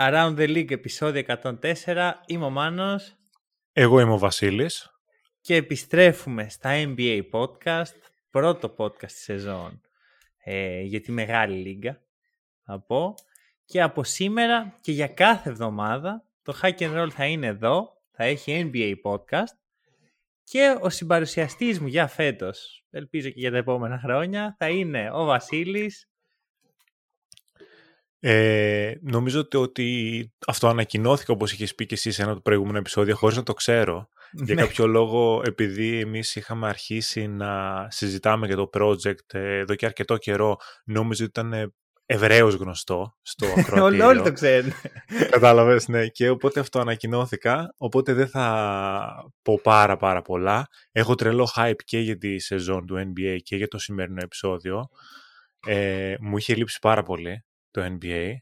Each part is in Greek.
Around the League επεισόδιο 104. Είμαι ο Μάνος Εγώ είμαι ο Βασίλης. και επιστρέφουμε στα NBA Podcast. Πρώτο podcast της σεζόν ε, για τη Μεγάλη Λίγκα. Θα πω. Και από σήμερα και για κάθε εβδομάδα το Hack and Roll θα είναι εδώ. Θα έχει NBA Podcast. Και ο συμπαρουσιαστής μου για φέτος, ελπίζω και για τα επόμενα χρόνια, θα είναι ο Βασίλης. Ε, νομίζω ότι, ότι αυτό ανακοινώθηκε όπως είχες πει και εσύ σε ένα από το προηγούμενο επεισόδιο χωρίς να το ξέρω. Για Ναι. κάποιο λόγο, επειδή εμείς είχαμε αρχίσει να συζητάμε για το project ε, εδώ και αρκετό καιρό, νόμιζα ότι ήταν ε, ευρέως γνωστό στο Όλοι, ακροατήριο. όλοι το ξέρουν. Κατάλαβες, ναι. Και οπότε αυτό ανακοινώθηκα, οπότε δεν θα πω πάρα πάρα πολλά. Έχω τρελό hype και για τη σεζόν του NBA και για το σημερινό επεισόδιο. Ε, μου είχε λείψει πάρα πολύ το NBA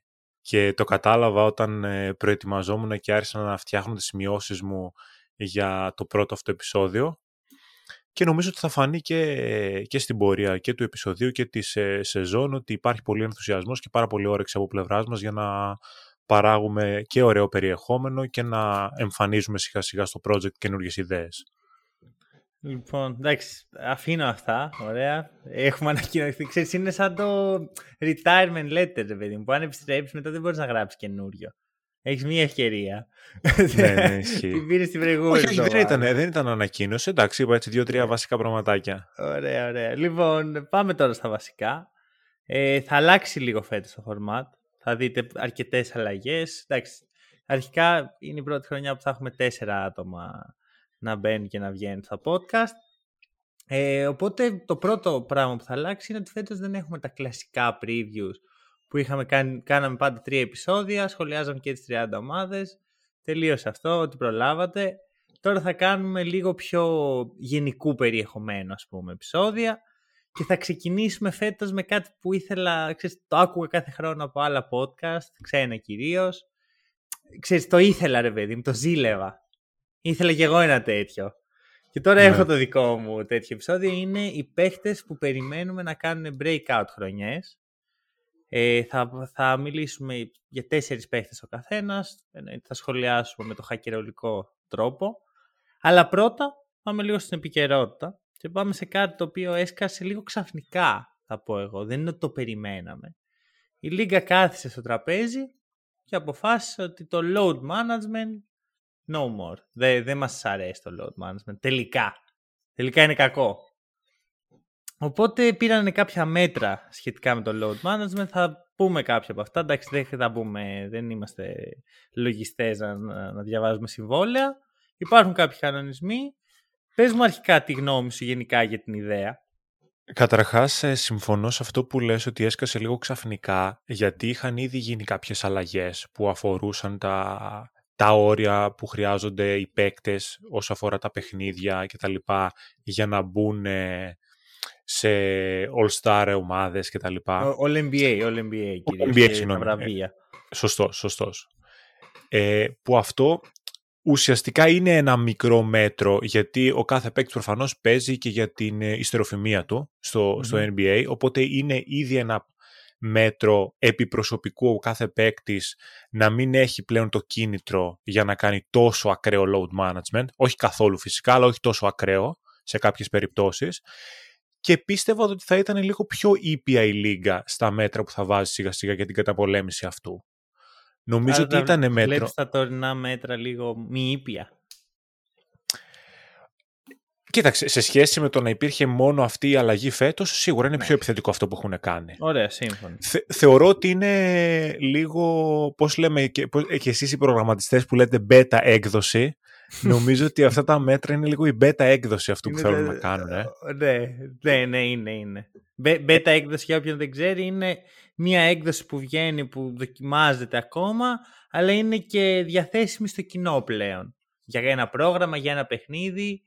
και το κατάλαβα όταν ε, προετοιμαζόμουν και άρχισα να φτιάχνω τις σημειώσεις μου για το πρώτο αυτό επεισόδιο και νομίζω ότι θα φανεί και, και στην πορεία και του επεισοδίου και της ε, σεζόν ότι υπάρχει πολύ ενθουσιασμός και πάρα πολύ όρεξη από πλευράς μας για να παράγουμε και ωραίο περιεχόμενο και να εμφανίζουμε σιγά σιγά στο project καινούργιες ιδέες. Λοιπόν, εντάξει, αφήνω αυτά. Ωραία. Έχουμε ανακοινωθεί. Ξέρεις, είναι σαν το retirement letter, ρε παιδί μου. Που αν επιστρέψεις μετά δεν μπορείς να γράψεις καινούριο. Έχεις μία ευκαιρία. ναι, ναι, ισχύει. Την πήρες στην προηγούμενη. όχι, όχι, δεν εβδομάδα. ήταν, δεν ήταν ανακοίνωση. Εντάξει, είπα έτσι δύο-τρία βασικά πραγματάκια. Ωραία, ωραία. Λοιπόν, πάμε τώρα στα βασικά. Ε, θα αλλάξει λίγο φέτος το format. Θα δείτε αρκετές αλλαγές. Εντάξει, αρχικά είναι η πρώτη χρονιά που θα έχουμε τέσσερα άτομα να μπαίνουν και να βγαίνουν στα podcast. Ε, οπότε το πρώτο πράγμα που θα αλλάξει είναι ότι φέτος δεν έχουμε τα κλασικά previews που είχαμε κάνει, κάναμε πάντα τρία επεισόδια, σχολιάζαμε και τις 30 ομάδες. Τελείωσε αυτό, ότι προλάβατε. Τώρα θα κάνουμε λίγο πιο γενικού περιεχομένου, ας πούμε, επεισόδια και θα ξεκινήσουμε φέτος με κάτι που ήθελα, ξέρεις, το άκουγα κάθε χρόνο από άλλα podcast, ξένα κυρίως. Ξέρεις, το ήθελα ρε παιδί μου, το ζήλευα. Ήθελα κι εγώ ένα τέτοιο. Και τώρα Ναι. έχω το δικό μου τέτοιο επεισόδιο. Είναι οι παίχτες που περιμένουμε να κάνουν breakout χρονιές. Ε, θα, θα μιλήσουμε για τέσσερις παίχτες ο καθένας. Εννοείται Θα σχολιάσουμε με το χακερολικό τρόπο. Αλλά πρώτα πάμε λίγο στην επικαιρότητα και πάμε σε κάτι το οποίο έσκασε λίγο ξαφνικά, θα πω εγώ. Δεν είναι ότι το περιμέναμε. Η Λίγκα κάθισε στο τραπέζι και αποφάσισε ότι το load management no more. Δεν, δεν μας αρέσει το load management. Τελικά. Τελικά είναι κακό. Οπότε πήραν κάποια μέτρα σχετικά με το load management. Θα πούμε κάποια από αυτά. Εντάξει, δεν θα πούμε, δεν είμαστε λογιστές να, να, να διαβάζουμε συμβόλαια. Υπάρχουν κάποιοι κανονισμοί. Πες μου αρχικά τη γνώμη σου γενικά για την ιδέα. Καταρχάς, ε, συμφωνώ σε αυτό που λες ότι έσκασε λίγο ξαφνικά, γιατί είχαν ήδη γίνει κάποιες αλλαγές που αφορούσαν τα, τα όρια που χρειάζονται οι παίκτες όσο αφορά τα παιχνίδια και τα λοιπά, για να μπουν ε, σε all-star ομάδες και τα λοιπά. All NBA, All NBA, κυρίως, NBA, και τα συγγνώμη. βραβεία. Σωστός, σωστός. Ε, που αυτό ουσιαστικά είναι ένα μικρό μέτρο γιατί ο κάθε παίκτης προφανώς παίζει και για την ε, ιστεροφημία του στο, στο Μμμ. NBA οπότε είναι ήδη ένα μέτρο επιπροσωπικού ο κάθε παίκτης να μην έχει πλέον το κίνητρο για να κάνει τόσο ακραίο load management όχι καθόλου φυσικά αλλά όχι τόσο ακραίο σε κάποιες περιπτώσεις και πίστευα ότι θα ήταν λίγο πιο ήπια η λίγα στα μέτρα που θα βάζει σιγά σιγά για την καταπολέμηση αυτού. Νομίζω Άρα ότι τα ήταν μέτρο. Βλέπεις τα τωρινά μέτρα λίγο μη ήπια. Κοίταξε, σε σχέση με το να υπήρχε μόνο αυτή η αλλαγή φέτος, σίγουρα είναι Ναι. πιο επιθετικό αυτό που έχουν κάνει. Ωραία, σύμφωνο. Θε, θεωρώ ότι είναι λίγο, πώς λέμε και, πώς, ε, και εσείς οι προγραμματιστές που λέτε beta έκδοση, νομίζω ότι αυτά τα μέτρα είναι λίγο η beta έκδοση αυτού που Είναι θέλουν τα- να κάνουν. Ε. Ναι, ναι, ναι, είναι, είναι. Μπε- Beta έκδοση για όποιον δεν ξέρει είναι μία έκδοση που βγαίνει που δοκιμάζεται ακόμα, αλλά είναι και διαθέσιμη στο κοινό πλέον. Για ένα πρόγραμμα, για ένα παιχνίδι.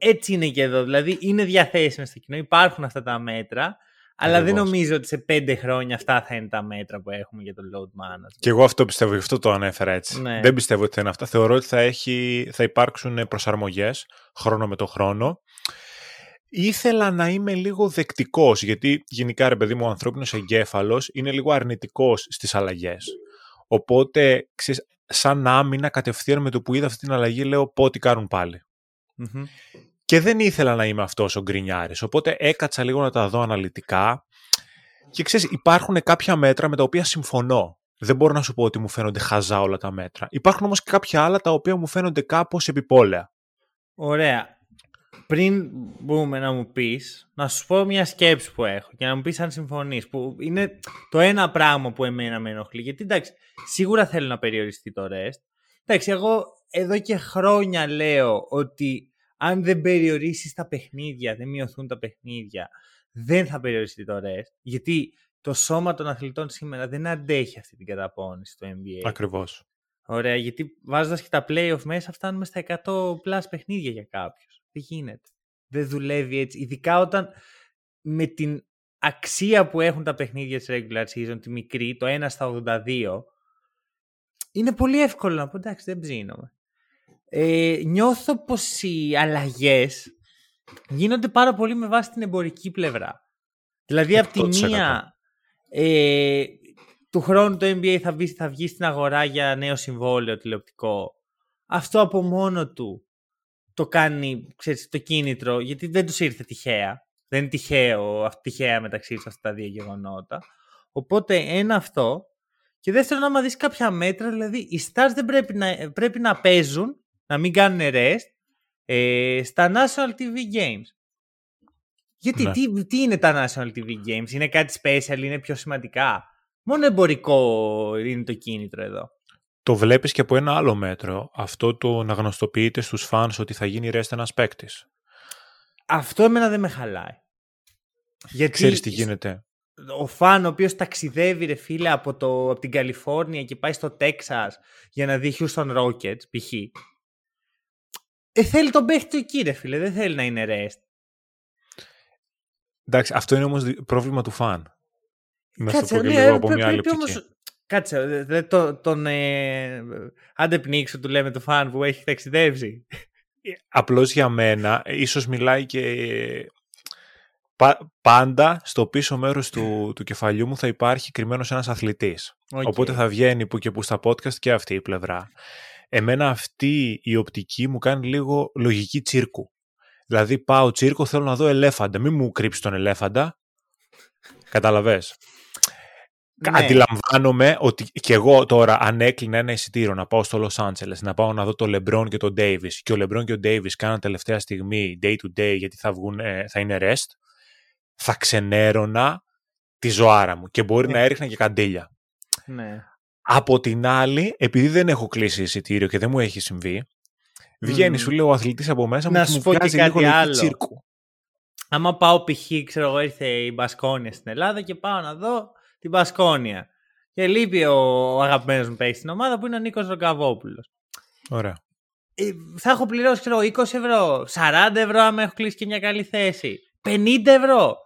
Έτσι είναι και εδώ. Δηλαδή είναι διαθέσιμο στο κοινό, υπάρχουν αυτά τα μέτρα, αλλά δεν νομίζω ότι σε πέντε χρόνια αυτά θα είναι τα μέτρα που έχουμε για το load management. Και εγώ αυτό πιστεύω, γι' αυτό το ανέφερα έτσι. Ναι. Δεν πιστεύω ότι θα είναι αυτά. Θεωρώ ότι θα, έχει, θα υπάρξουν προσαρμογές χρόνο με το χρόνο. Ήθελα να είμαι λίγο δεκτικός, γιατί γενικά ρε παιδί μου ο ανθρώπινος εγκέφαλος είναι λίγο αρνητικός στις αλλαγές. Οπότε, ξέρεις, σαν άμυνα κατευθείαν με το που είδα αυτή την αλλαγή λέω πότε κάνουν πάλι. Μμμ. Και δεν ήθελα να είμαι αυτός ο γκρινιάρης, οπότε έκατσα λίγο να τα δω αναλυτικά και ξέρεις υπάρχουν κάποια μέτρα με τα οποία συμφωνώ. Δεν μπορώ να σου πω ότι μου φαίνονται χαζά όλα τα μέτρα. Υπάρχουν όμως και κάποια άλλα τα οποία μου φαίνονται κάπως επιπόλαια. Ωραία. Πριν μπούμε να μου πεις, να σου πω μια σκέψη που έχω και να μου πεις αν συμφωνείς, που είναι το ένα πράγμα που εμένα με ενοχλεί. Γιατί εντάξει, σίγουρα θέλω να περιοριστεί το rest. Εντάξει, εγώ εδώ και χρόνια λέω ότι αν δεν περιορίσεις τα παιχνίδια, δεν μειωθούν τα παιχνίδια, δεν θα περιοριστεί το rest. Γιατί το σώμα των αθλητών σήμερα δεν αντέχει αυτή την καταπώνηση στο NBA. Ακριβώς. Ωραία, γιατί βάζοντας και τα playoff μέσα φτάνουμε στα 100 plus παιχνίδια για κάποιους. Δεν γίνεται; Δεν δουλεύει έτσι. Ειδικά όταν με την αξία που έχουν τα παιχνίδια της regular season, τη μικρή, το 1 στα 82, είναι πολύ εύκολο να πω εντάξει δεν ψήνομαι. Ε, νιώθω πως οι αλλαγές γίνονται πάρα πολύ με βάση την εμπορική πλευρά. Δηλαδή από τη 100%. μία ε, του χρόνου το NBA θα βγει, θα βγει στην αγορά για νέο συμβόλαιο τηλεοπτικό. Αυτό από μόνο του το κάνει ξέρεις, το κίνητρο, γιατί δεν τους ήρθε τυχαία. Δεν είναι τυχαίο, αυ- τυχαία μεταξύ τους αυτά τα δύο γεγονότα. Οπότε ένα αυτό. Και δεύτερον, άμα δεις κάποια μέτρα, δηλαδή οι stars δεν πρέπει να, πρέπει να παίζουν, να μην κάνουν rest, ε, στα National TV Games. Γιατί, Ναι. τι, τι είναι τα National TV Games, είναι κάτι special, είναι πιο σημαντικά; Μόνο εμπορικό είναι το κίνητρο εδώ. Το βλέπεις και από ένα άλλο μέτρο. Αυτό το να γνωστοποιείται στους fans ότι θα γίνει rest ένας παίκτης. Αυτό εμένα δεν με χαλάει. Γιατί Ξέρεις τι γίνεται; ο φαν ο οποίος ταξιδεύει ρε φίλε από, το, από την Καλιφόρνια και πάει στο Τέξας για να δει Houston Rockets π.χ. Ε, θέλει τον παίχτη του εκεί ρε φίλε, δεν θέλει να είναι rest. Εντάξει, αυτό είναι όμως δι- πρόβλημα του φαν. Να σου το πω και ναι, λίγο από πρέ- μια άλλη πρέπει οπτική. όμως- Κάτσε, δε- δε- το, τον ε, άντε πνίξου του λέμε το φαν που έχει ταξιδέψει. Απλώς για μένα, ίσως μιλάει και πα- πάντα στο πίσω μέρος του, του κεφαλιού μου θα υπάρχει κρυμμένος ένας αθλητής. Οκ. Οπότε θα βγαίνει που και που στα podcast και αυτή η πλευρά. Εμένα αυτή η οπτική μου κάνει λίγο λογική τσίρκου. Δηλαδή πάω τσίρκο, θέλω να δω ελέφαντα. Μην μου κρύψεις τον ελέφαντα. Κατάλαβες. Ναι. Αντιλαμβάνομαι ότι και εγώ τώρα αν έκλεινα ένα εισιτήριο να πάω στο Los Angeles, να πάω να δω τον LeBron και τον Davis και ο LeBron και ο Davis κάναν τελευταία στιγμή day to day γιατί θα, βγουν, ε, θα είναι rest, θα ξενέρωνα τη ζωάρα μου και μπορεί Ναι. να έριχνα και καντήλια. Ναι. Από την άλλη, επειδή δεν έχω κλείσει εισιτήριο και δεν μου έχει συμβεί, βγαίνει, Μμμ. σου λέει ο αθλητής από μέσα μου Να και σου μου πω και βγάζει κάτι λίγο λογική άλλο. τσίρκου. Άμα πάω π.χ. ξέρω εγώ ήρθε η Μπασκόνια στην Ελλάδα και πάω να δω την Μπασκόνια. Και λείπει ο, ο αγαπημένος μου παίκτης στην ομάδα που είναι ο Νίκος Ρογκαβόπουλος. Ωραία. Ε, θα έχω πληρώσει ξέρω, 20 ευρώ, 40 ευρώ άμα έχω κλείσει και μια καλή θέση. 50 ευρώ.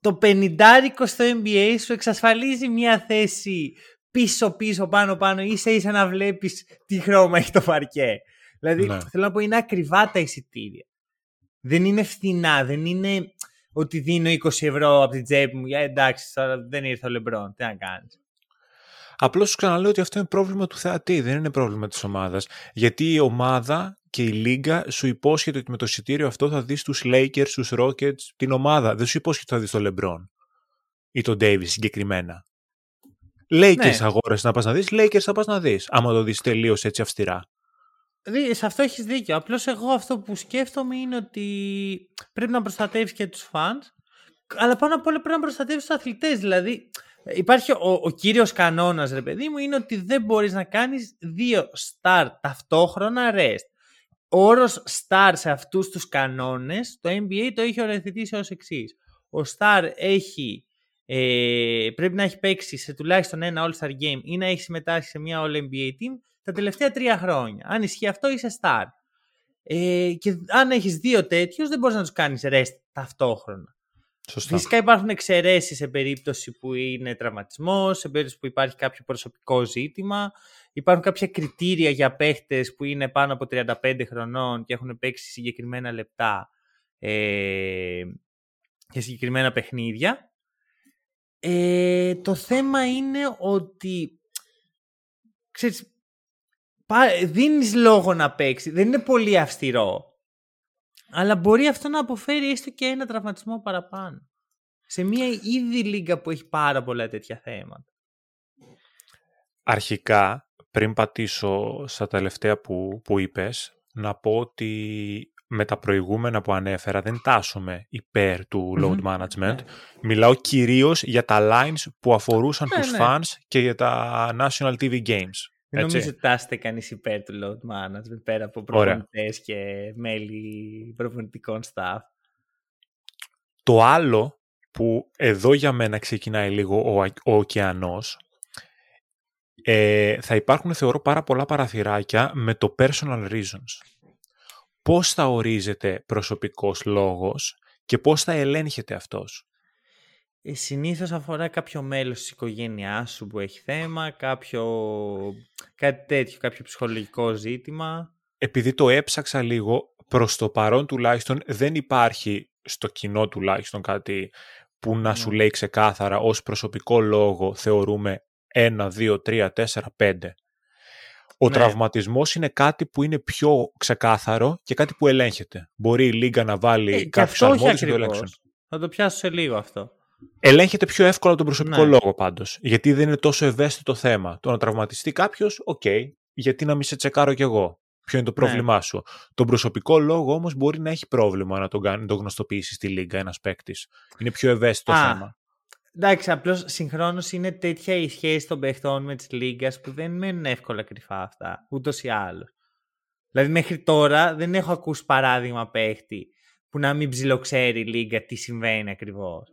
Το 50 στο NBA σου εξασφαλίζει μια θέση πίσω-πίσω, πάνω-πάνω, ίσα ίσα να βλέπεις τι χρώμα έχει το παρκέ. Δηλαδή, Ναι. θέλω να πω, είναι ακριβά τα εισιτήρια. Δεν είναι φθηνά, δεν είναι ότι δίνω 20 ευρώ από την τσέπη μου. Για εντάξει, τώρα δεν ήρθε ο Λεμπρόν, τι να κάνεις. Απλώς σου ξαναλέω ότι αυτό είναι πρόβλημα του θεατή, δεν είναι πρόβλημα της ομάδας. Γιατί η ομάδα και η λίγα σου υπόσχεται ότι με το εισιτήριο αυτό θα δεις τους Lakers, τους Rockets, την ομάδα. Δεν σου υπόσχεται ότι θα δεις τον LeBron ή τον Davis συγκεκριμένα. Lakers Ναι. αγόρασε να πας να δεις, Lakers θα πας να δεις. Άμα το δεις τελείως έτσι αυστηρά. Δηλαδή, σε αυτό έχεις δίκιο. Απλώς εγώ αυτό που σκέφτομαι είναι ότι πρέπει να προστατεύεις και τους fans, αλλά πάνω απ' όλα πρέπει να προστατεύεις τους αθλητές. Δηλαδή, υπάρχει ο, ο κύριος κανόνας, ρε παιδί μου, είναι ότι δεν μπορείς να κάνεις δύο star ταυτόχρονα rest. Ο όρος star σε αυτούς τους κανόνες, το NBA το έχει οριοθετήσει ως εξής. Ο star έχει ε, πρέπει να έχει παίξει σε τουλάχιστον ένα All-Star Game ή να έχει συμμετάσχει σε μια All-NBA Team τα τελευταία τρία χρόνια. Αν ισχύει αυτό, είσαι star. Ε, και αν έχεις δύο τέτοιους, δεν μπορείς να τους κάνεις rest ταυτόχρονα. Σωστά. Φυσικά υπάρχουν εξαιρέσεις σε περίπτωση που είναι τραυματισμός, σε περίπτωση που υπάρχει κάποιο προσωπικό ζήτημα. Υπάρχουν κάποια κριτήρια για παίχτες που είναι πάνω από 35 χρονών και έχουν παίξει συγκεκριμένα λεπτά ε, και συγκεκριμένα παιχνίδια. Ε, το θέμα είναι ότι ξέρεις, δίνεις λόγο να παίξει. Δεν είναι πολύ αυστηρό. Αλλά μπορεί αυτό να αποφέρει έστω και ένα τραυματισμό παραπάνω. Σε μια ήδη λίγα που έχει πάρα πολλά τέτοια θέματα. Αρχικά, πριν πατήσω στα τελευταία που, που είπες, να πω ότι με τα προηγούμενα που ανέφερα δεν τάσουμε υπέρ του load management. Ναι. Μιλάω κυρίως για τα lines που αφορούσαν ναι, τους ναι. fans και για τα national TV games. Δεν νομίζω ότι τάσετε κανείς υπέρ του load management πέρα από προπονητές και μέλη προπονητικών staff. Το άλλο που εδώ για μένα ξεκινάει λίγο ο, ο ωκεανός ε, θα υπάρχουν θεωρώ πάρα πολλά παραθυράκια με το personal reasons. Πώς θα ορίζεται προσωπικός λόγος και πώς θα ελέγχεται αυτός. Ε, συνήθως αφορά κάποιο μέλος της οικογένειάς σου που έχει θέμα, κάποιο, κάτι τέτοιο, κάποιο ψυχολογικό ζήτημα. Επειδή το έψαξα λίγο, προς το παρόν τουλάχιστον δεν υπάρχει στο κοινό τουλάχιστον κάτι που να σου ναι. λέει ξεκάθαρα ως προσωπικό λόγο θεωρούμε 1, 2, 3, 4, 5. Ο ναι. τραυματισμός είναι κάτι που είναι πιο ξεκάθαρο και κάτι που ελέγχεται. Μπορεί η Λίγκα να βάλει ε, κάποιους αρμόδιους να το ελέγξουν. Θα το πιάσω σε λίγο αυτό. Ελέγχεται πιο εύκολα τον προσωπικό ναι. λόγο πάντως. Γιατί δεν είναι τόσο ευαίσθητο θέμα. Το να τραυματιστεί κάποιος, ok, okay, γιατί να μην σε τσεκάρω κι εγώ. Ποιο είναι το ναι. πρόβλημά σου. Τον προσωπικό λόγο όμως μπορεί να έχει πρόβλημα να τον, κάνει, τον γνωστοποιήσεις στη Λίγκα ένας παίκτης. Είναι πιο ευαίσθητο Α, θέμα. Εντάξει, απλώς συγχρόνως είναι τέτοια η σχέση των παιχτών με τη Λίγκα που δεν μένουν εύκολα κρυφά αυτά. Ούτως ή άλλως. Δηλαδή, μέχρι τώρα δεν έχω ακούσει παράδειγμα παίχτη που να μην ψιλοξέρει η Λίγκα τι συμβαίνει ακριβώς.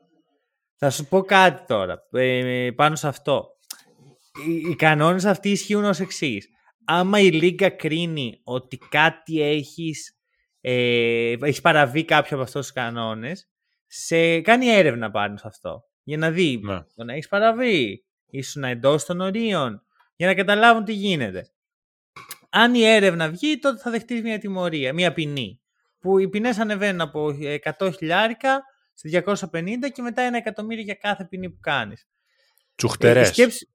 Θα σου πω κάτι τώρα ε, πάνω σε αυτό. Οι, οι κανόνες αυτοί ισχύουν ως εξής. Άμα η Λίγκα κρίνει ότι κάτι έχεις, ε, έχεις παραβεί κάποιο από αυτούς τους κανόνες, σε κάνει έρευνα πάνω σε αυτό. Για να δει ναι. τον έχεις παραβεί, ήσουν εντός των ορίων, για να καταλάβουν τι γίνεται. Αν η έρευνα βγει, τότε θα δεχτείς μια τιμωρία, μια ποινή. Που οι ποινές ανεβαίνουν από 100 χιλιάρικα σε 250 και μετά ένα εκατομμύριο για κάθε ποινή που κάνεις. Τσουχτερές. Ε, η, σκέψη,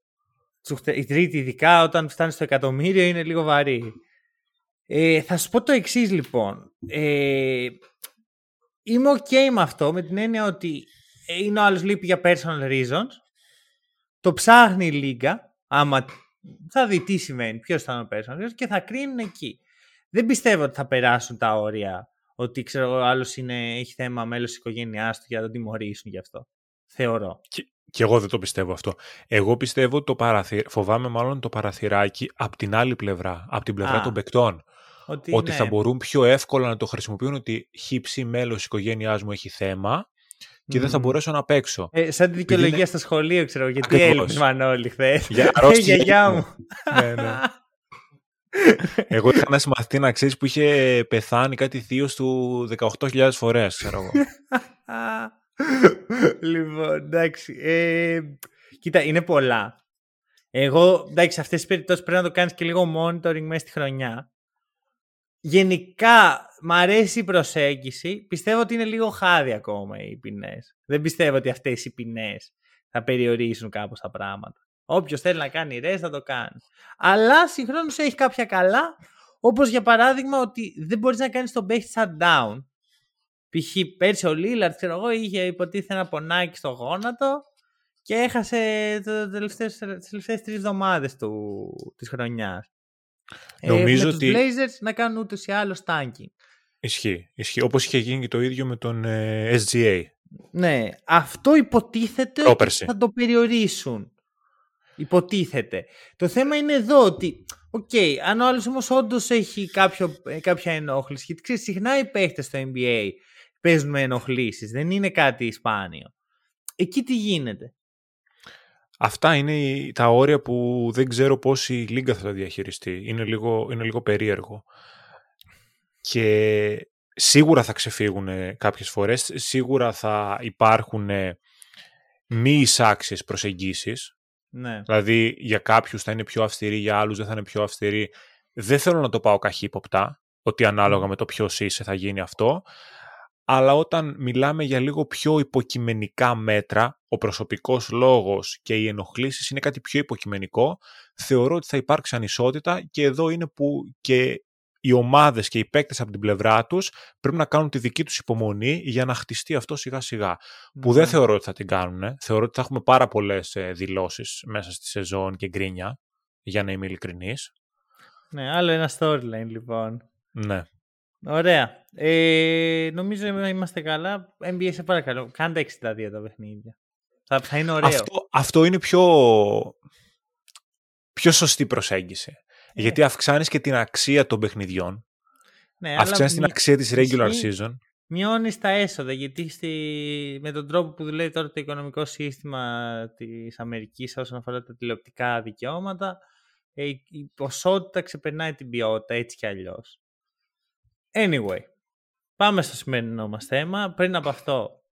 η τρίτη ειδικά όταν φτάνεις στο εκατομμύριο είναι λίγο βαρύ. Ε, θα σου πω το εξής λοιπόν. Ε, είμαι ok με αυτό με την έννοια ότι είναι ο άλλος λείπει για personal reasons. Το ψάχνει η λίγα άμα θα δει τι σημαίνει, ποιος θα είναι ο personal reasons και θα κρίνουν εκεί. Δεν πιστεύω ότι θα περάσουν τα όρια ότι ξέρω ο άλλος έχει θέμα μέλος της οικογένειάς του για να τον τιμωρήσουν γι' αυτό. Θεωρώ. Και, και εγώ δεν το πιστεύω αυτό. Εγώ πιστεύω το παραθυ... φοβάμαι μάλλον το παραθυράκι από την άλλη πλευρά, από την πλευρά των παικτών. Ότι, ότι θα μπορούν πιο εύκολα να το χρησιμοποιούν ότι χύψη μέλος της οικογένειάς μου έχει θέμα και δεν θα μπορέσω να παίξω. Ε, σαν τη δικαιολογία είναι... στο σχολείο, ξέρω, γιατί έλειπε Μανώλη χθες. Για γιαγιά μου. ναι, ναι. Εγώ είχα ένα συμμαθητή να ξέρεις που είχε πεθάνει κάτι θείο του 18.000 φορές, ξέρω εγώ. λοιπόν, εντάξει. Ε, κοίτα, είναι πολλά. Εγώ, εντάξει, σε αυτές τις περιπτώσεις πρέπει να το κάνεις και λίγο monitoring μέσα στη χρονιά. Γενικά, μ' αρέσει η προσέγγιση. Πιστεύω ότι είναι λίγο χάδι ακόμα οι ποινές. Δεν πιστεύω ότι αυτές οι ποινές θα περιορίσουν κάπως τα πράγματα. Όποιος θέλει να κάνει ρες θα το κάνει. Αλλά συγχρόνως έχει κάποια καλά, όπως για παράδειγμα ότι δεν μπορείς να κάνεις τον παίχτη shutdown. Π.χ. πέρσι ο Λίλαρτ, ξέρω εγώ, είχε υποτίθεται ένα πονάκι στο γόνατο και έχασε τις τελευταίες τρεις εβδομάδες της χρονιάς. Ε, Νομίζω ε, ότι. Τους Blazers να κάνουν ούτως ή άλλως tanking. Ισχύει. Ισχύει. Όπως είχε γίνει και το ίδιο με τον ε, SGA. Ναι. Αυτό υποτίθεται ότι θα το περιορίσουν. Υποτίθεται. Το θέμα είναι εδώ ότι, ok, okay, αν ο άλλος όμως όντως έχει κάποιο, ε, κάποια ενόχληση, γιατί ξέρεις, συχνά οι παίχτες στο NBA παίζουν με ενοχλήσεις, δεν είναι κάτι σπάνιο. εκεί τι γίνεται; Αυτά είναι τα όρια που δεν ξέρω πώς η Λίγκα θα τα διαχειριστεί. Είναι λίγο, είναι λίγο περίεργο. Και σίγουρα θα ξεφύγουν κάποιες φορές, σίγουρα θα υπάρχουν μη εισάξιες προσεγγίσεις. Ναι. Δηλαδή για κάποιους θα είναι πιο αυστηροί, για άλλους δεν θα είναι πιο αυστηροί. Δεν θέλω να το πάω καχύποπτα, ότι ανάλογα με το ποιος είσαι θα γίνει αυτό. Αλλά όταν μιλάμε για λίγο πιο υποκειμενικά μέτρα, ο προσωπικός λόγος και οι ενοχλήσεις είναι κάτι πιο υποκειμενικό, θεωρώ ότι θα υπάρξει ανισότητα και εδώ είναι που και οι ομάδες και οι παίκτες από την πλευρά τους πρέπει να κάνουν τη δική τους υπομονή για να χτιστεί αυτό σιγά σιγά. Που δεν Ναι. θεωρώ ότι θα την κάνουν. Θεωρώ ότι θα έχουμε πάρα πολλές ε, δηλώσεις μέσα στη σεζόν και γκρίνια, για να είμαι ειλικρινής. Ναι, άλλο ένα storyline λοιπόν. Ναι. Ωραία. Ε, νομίζω είμαστε καλά. NBA σε παρακαλώ. Κάντε 62 τα παιχνίδια. Θα, θα είναι ωραίο. Αυτό, αυτό είναι πιο, πιο σωστή προσέγγιση. Ε. Γιατί αυξάνεις και την αξία των παιχνιδιών. ναι, αλλά Αυξάνεις την μη- αξία της regular ισχύει. season. Μειώνεις τα έσοδα γιατί στη, με τον τρόπο που δουλεύει τώρα το οικονομικό σύστημα της Αμερικής όσον αφορά τα τηλεοπτικά δικαιώματα ε, η η ποσότητα ξεπερνάει την ποιότητα έτσι κι αλλιώς. Anyway, πάμε στο σημερινό μας θέμα. Πριν από αυτό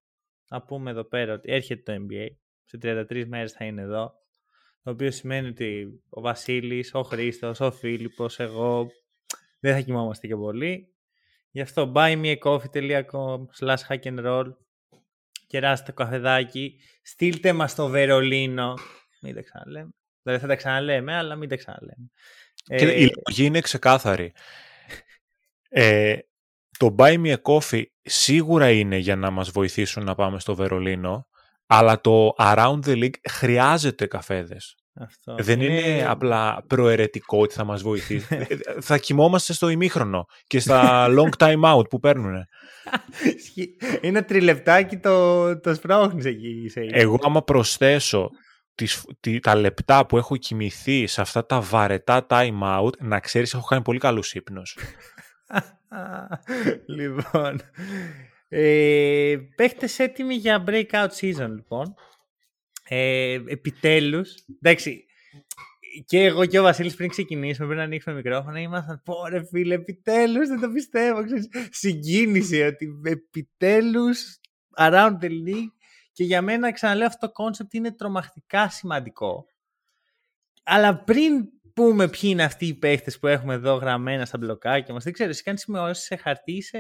να πούμε εδώ πέρα ότι έρχεται το NBA. Σε 33 μέρες θα είναι εδώ. Το οποίο σημαίνει ότι ο Βασίλης, ο Χρήστος, ο Φίλιππος, εγώ δεν θα κοιμόμαστε και πολύ. Γι' αυτό buymeacoffee.com slash hack and roll Κεράστε το καφεδάκι. Στείλτε μας στο Βερολίνο. Μην τα ξαναλέμε. Δηλαδή θα τα ξαναλέμε, αλλά μην τα ξαναλέμε. Και Ε, η λογική είναι ξεκάθαρη. Ε, το Buy Me a Coffee σίγουρα είναι για να μας βοηθήσουν να πάμε στο Βερολίνο, αλλά το Around the League χρειάζεται καφέδες. αυτό. Δεν είναι απλά προαιρετικό ότι θα μας βοηθήσει. Ε, θα κοιμόμαστε στο ημίχρονο και στα long time out που παίρνουν. Ισχύει. Είναι τριλεπτάκι το, το σπρώχνεις εκεί. Σε Εγώ άμα προσθέσω τις, τι- τα λεπτά που έχω κοιμηθεί σε αυτά τα βαρετά time out, να ξέρεις έχω κάνει πολύ καλούς ύπνους. Λοιπόν. Ε, παίχτες έτοιμοι για breakout season, λοιπόν. Ε, επιτέλους. Εντάξει, και εγώ και ο Βασίλης πριν ξεκινήσουμε, πριν ανοίξουμε μικρόφωνα, ήμασταν πω ρε φίλε, επιτέλους, δεν το πιστεύω. Ξέρεις, συγκίνηση ότι επιτέλους around the league και για μένα ξαναλέω αυτό το concept είναι τρομακτικά σημαντικό. Αλλά πριν πούμε ποιοι είναι αυτοί οι παίχτες που έχουμε εδώ γραμμένα στα μπλοκάκια μας, δεν ξέρω, εσύ κάνεις σημειώσεις σε χαρτί ή σε...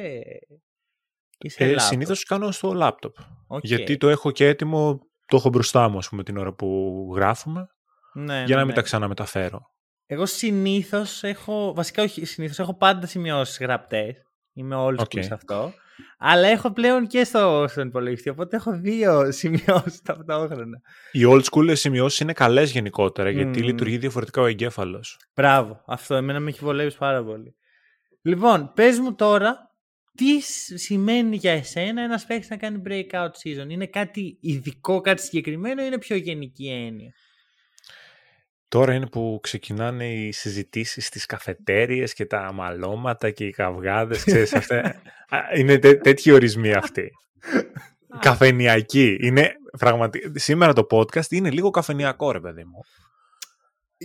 ή σε Ε, laptop? συνήθως κάνω στο laptop. Ok. Γιατί το έχω και έτοιμο, το έχω μπροστά μου, ας πούμε, την ώρα που γράφουμε, Ναι, για ναι, να μην ναι. τα ξαναμεταφέρω. Εγώ συνήθως έχω. Βασικά, όχι συνήθως, έχω πάντα σημειώσεις γραπτές. Είμαι old school Ok. σε αυτό. Αλλά έχω πλέον και στο, στον υπολογιστή. Οπότε έχω δύο σημειώσεις ταυτόχρονα. Οι old school σημειώσεις είναι καλές γενικότερα, γιατί Μμμ. λειτουργεί διαφορετικά ο εγκέφαλος. Μπράβο. Αυτό εμένα με έχει βολεύσει πάρα πολύ. Λοιπόν, πες μου τώρα, τι σ- σημαίνει για εσένα ένας παίκτης να κάνει breakout season; Είναι κάτι ειδικό, κάτι συγκεκριμένο ή είναι πιο γενική έννοια; Τώρα είναι που ξεκινάνε οι συζητήσεις στις καφετέριες και τα μαλώματα και οι καυγάδες, ξέρεις, αυτά. Α, είναι τέ, τέτοιοι ορισμοί αυτοί. Καφενιακοί. Είναι πραγματι... Σήμερα το podcast είναι λίγο καφενιακό, ρε παιδί μου.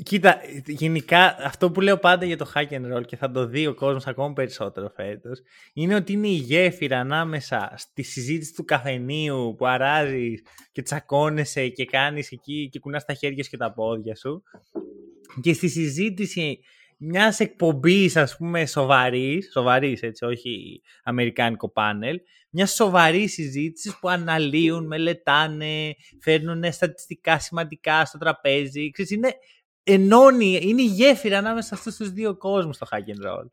Κοίτα, γενικά αυτό που λέω πάντα για το hack and roll και θα το δει ο κόσμος ακόμα περισσότερο φέτος είναι ότι είναι η γέφυρα ανάμεσα στη συζήτηση του καφενείου που αράζεις και τσακώνεσαι και κάνεις εκεί και κουνάς τα χέρια σου και τα πόδια σου και στη συζήτηση μιας εκπομπής ας πούμε σοβαρής, σοβαρής έτσι όχι αμερικάνικο πάνελ, μιας σοβαρής συζήτησης που αναλύουν, μελετάνε, φέρνουν στατιστικά σημαντικά στο τραπέζι. Ξέρεις, είναι, ενώνει, είναι η γέφυρα ανάμεσα σε αυτούς τους δύο κόσμους το hack and roll.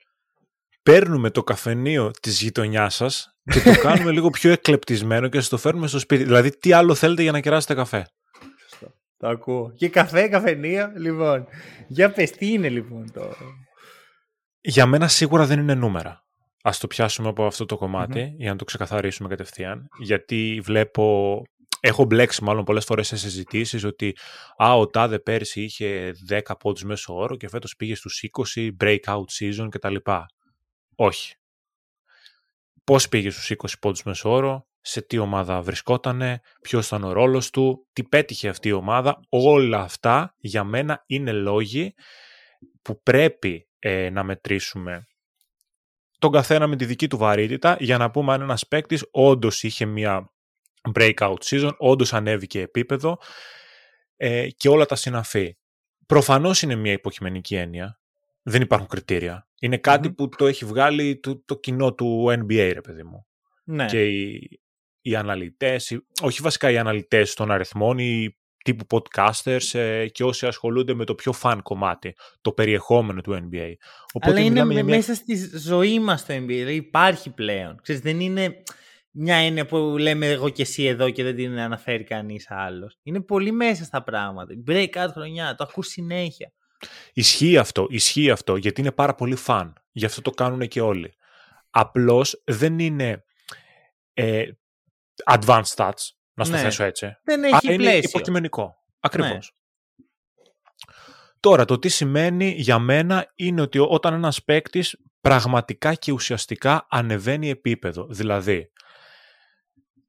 Παίρνουμε το καφενείο της γειτονιάς σας και το κάνουμε λίγο πιο εκλεπτισμένο και σας το φέρνουμε στο σπίτι. Δηλαδή, τι άλλο θέλετε για να κεράσετε καφέ; Το ακούω. Και καφέ, καφενείο, λοιπόν. Για πες, τι είναι λοιπόν το... Για μένα σίγουρα δεν είναι νούμερα. Α το πιάσουμε από αυτό το κομματι για να το ξεκαθαρίσουμε κατευθείαν. Γιατί βλέπω. Έχω μπλέξει μάλλον πολλές φορές σε συζητήσεις ότι α, ο Τάδε πέρσι είχε 10 πόντους μέσω όρο και φέτος πήγε στους 20 breakout season κτλ. Όχι. Πώς πήγε στους 20 πόντους μέσω όρο, σε τι ομάδα βρισκότανε, ποιος ήταν ο ρόλος του, τι πέτυχε αυτή η ομάδα. Όλα αυτά για μένα είναι λόγοι που πρέπει ε, να μετρήσουμε τον καθένα με τη δική του βαρύτητα για να πούμε αν ένας παίκτης όντως είχε μια breakout season, όντως ανέβηκε επίπεδο ε, και όλα τα συναφή. Προφανώς είναι μια υποκειμενική έννοια. Δεν υπάρχουν κριτήρια. Είναι που το έχει βγάλει το, το κοινό του NBA, ρε παιδί μου. Ναι. Και οι, οι αναλυτές, όχι βασικά οι αναλυτές των αριθμών, οι τύπου podcasters ε, και όσοι ασχολούνται με το πιο φαν κομμάτι, το περιεχόμενο του NBA. Οπότε Αλλά είναι μια... μέσα στη ζωή μας το NBA, δηλαδή υπάρχει πλέον. Ξέρεις, δεν είναι μια έννοια που λέμε εγώ και εσύ εδώ και δεν την αναφέρει κανείς άλλος. Είναι πολύ μέσα στα πράγματα. Breakout χρονιά, το ακούς συνέχεια. Ισχύει αυτό, ισχύει αυτό, γιατί είναι πάρα πολύ φαν. Γι' αυτό το κάνουν και όλοι. Απλώς δεν είναι ε, advanced stats, να στο ναι. θέσω έτσι. Δεν έχει πλαίσιο. Είναι υποκειμενικό. Ακριβώς. Ναι. Τώρα, το τι σημαίνει για μένα είναι ότι όταν ένας παίκτης πραγματικά και ουσιαστικά ανεβαίνει επίπεδο. Δηλαδή,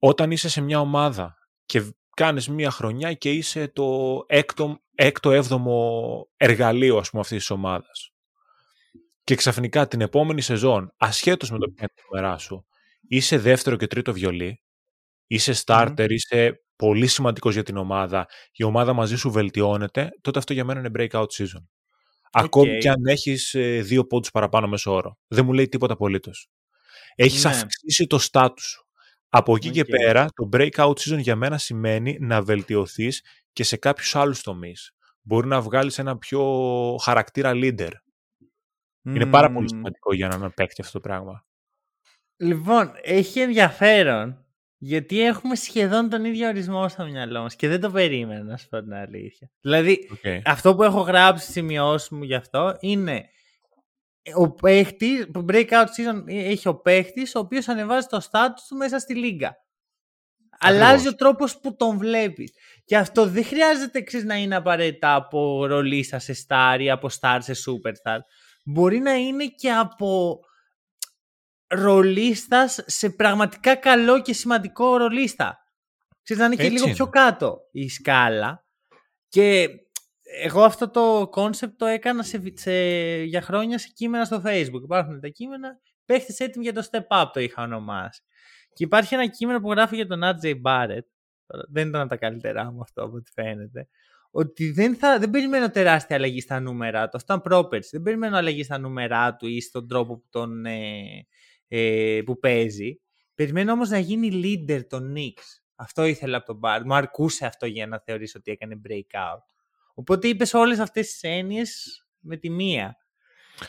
όταν είσαι σε μια ομάδα και κάνεις μια χρονιά και είσαι το έκτο, έκτο έβδομο εργαλείο ας πούμε αυτής της ομάδας και ξαφνικά την επόμενη σεζόν, ασχέτως με το ποια είναι σου, είσαι δεύτερο και τρίτο βιολί, είσαι starter, είσαι πολύ σημαντικός για την ομάδα, η ομάδα μαζί σου βελτιώνεται, τότε αυτό για μένα είναι breakout season. Ακόμη και αν έχεις ε, δύο πόντους παραπάνω μέσω όρο. Δεν μου λέει τίποτα απολύτως. Έχεις ναι. αυξήσει το στάτου σου. Από εκεί και πέρα, το breakout season για μένα σημαίνει να βελτιωθείς και σε κάποιους άλλους τομείς. Μπορεί να βγάλεις ένα πιο χαρακτήρα leader. Είναι πάρα πολύ σημαντικό για να παίξει αυτό το πράγμα. Λοιπόν, έχει ενδιαφέρον γιατί έχουμε σχεδόν τον ίδιο ορισμό στο μυαλό μας και δεν το περίμενα, να σου πω την αλήθεια. Δηλαδή, αυτό που έχω γράψει σημειώσει μου γι' αυτό είναι ο παίχτη, το breakout season έχει ο παίχτης ο οποίος ανεβάζει το status του μέσα στη λίγα. Αλλάζει ο τρόπος που τον βλέπεις. Και αυτό δεν χρειάζεται εξή να είναι απαραίτητα από ρολίστα σε star ή από star σε superstar. Μπορεί να είναι και από ρολίστας σε πραγματικά καλό και σημαντικό ρολίστα. Ξέρεις, να είναι και λίγο πιο κάτω η σκάλα. Και εγώ αυτό το concept το έκανα σε, για χρόνια σε κείμενα στο facebook. Υπάρχουν τα κείμενα, παίχτες έτοιμοι για το step up το είχα ονομάσει. Και υπάρχει ένα κείμενο που γράφει για τον RJ Barrett. Δεν ήταν τα καλύτερά μου αυτό από ό,τι φαίνεται. Ότι δεν, θα, δεν περιμένω τεράστια αλλαγή στα νούμερα του. Αυτό ήταν πρόπερση. Δεν περιμένω αλλαγή στα νούμερα του ή στον τρόπο που τον ε, ε, που παίζει. Περιμένω όμως να γίνει leader των Knicks. Αυτό ήθελα από τον Μπάρ. Μου αρκούσε αυτό για να θεωρήσω ότι έκανε breakout. Οπότε είπες όλες αυτές τις έννοιες με τη μία.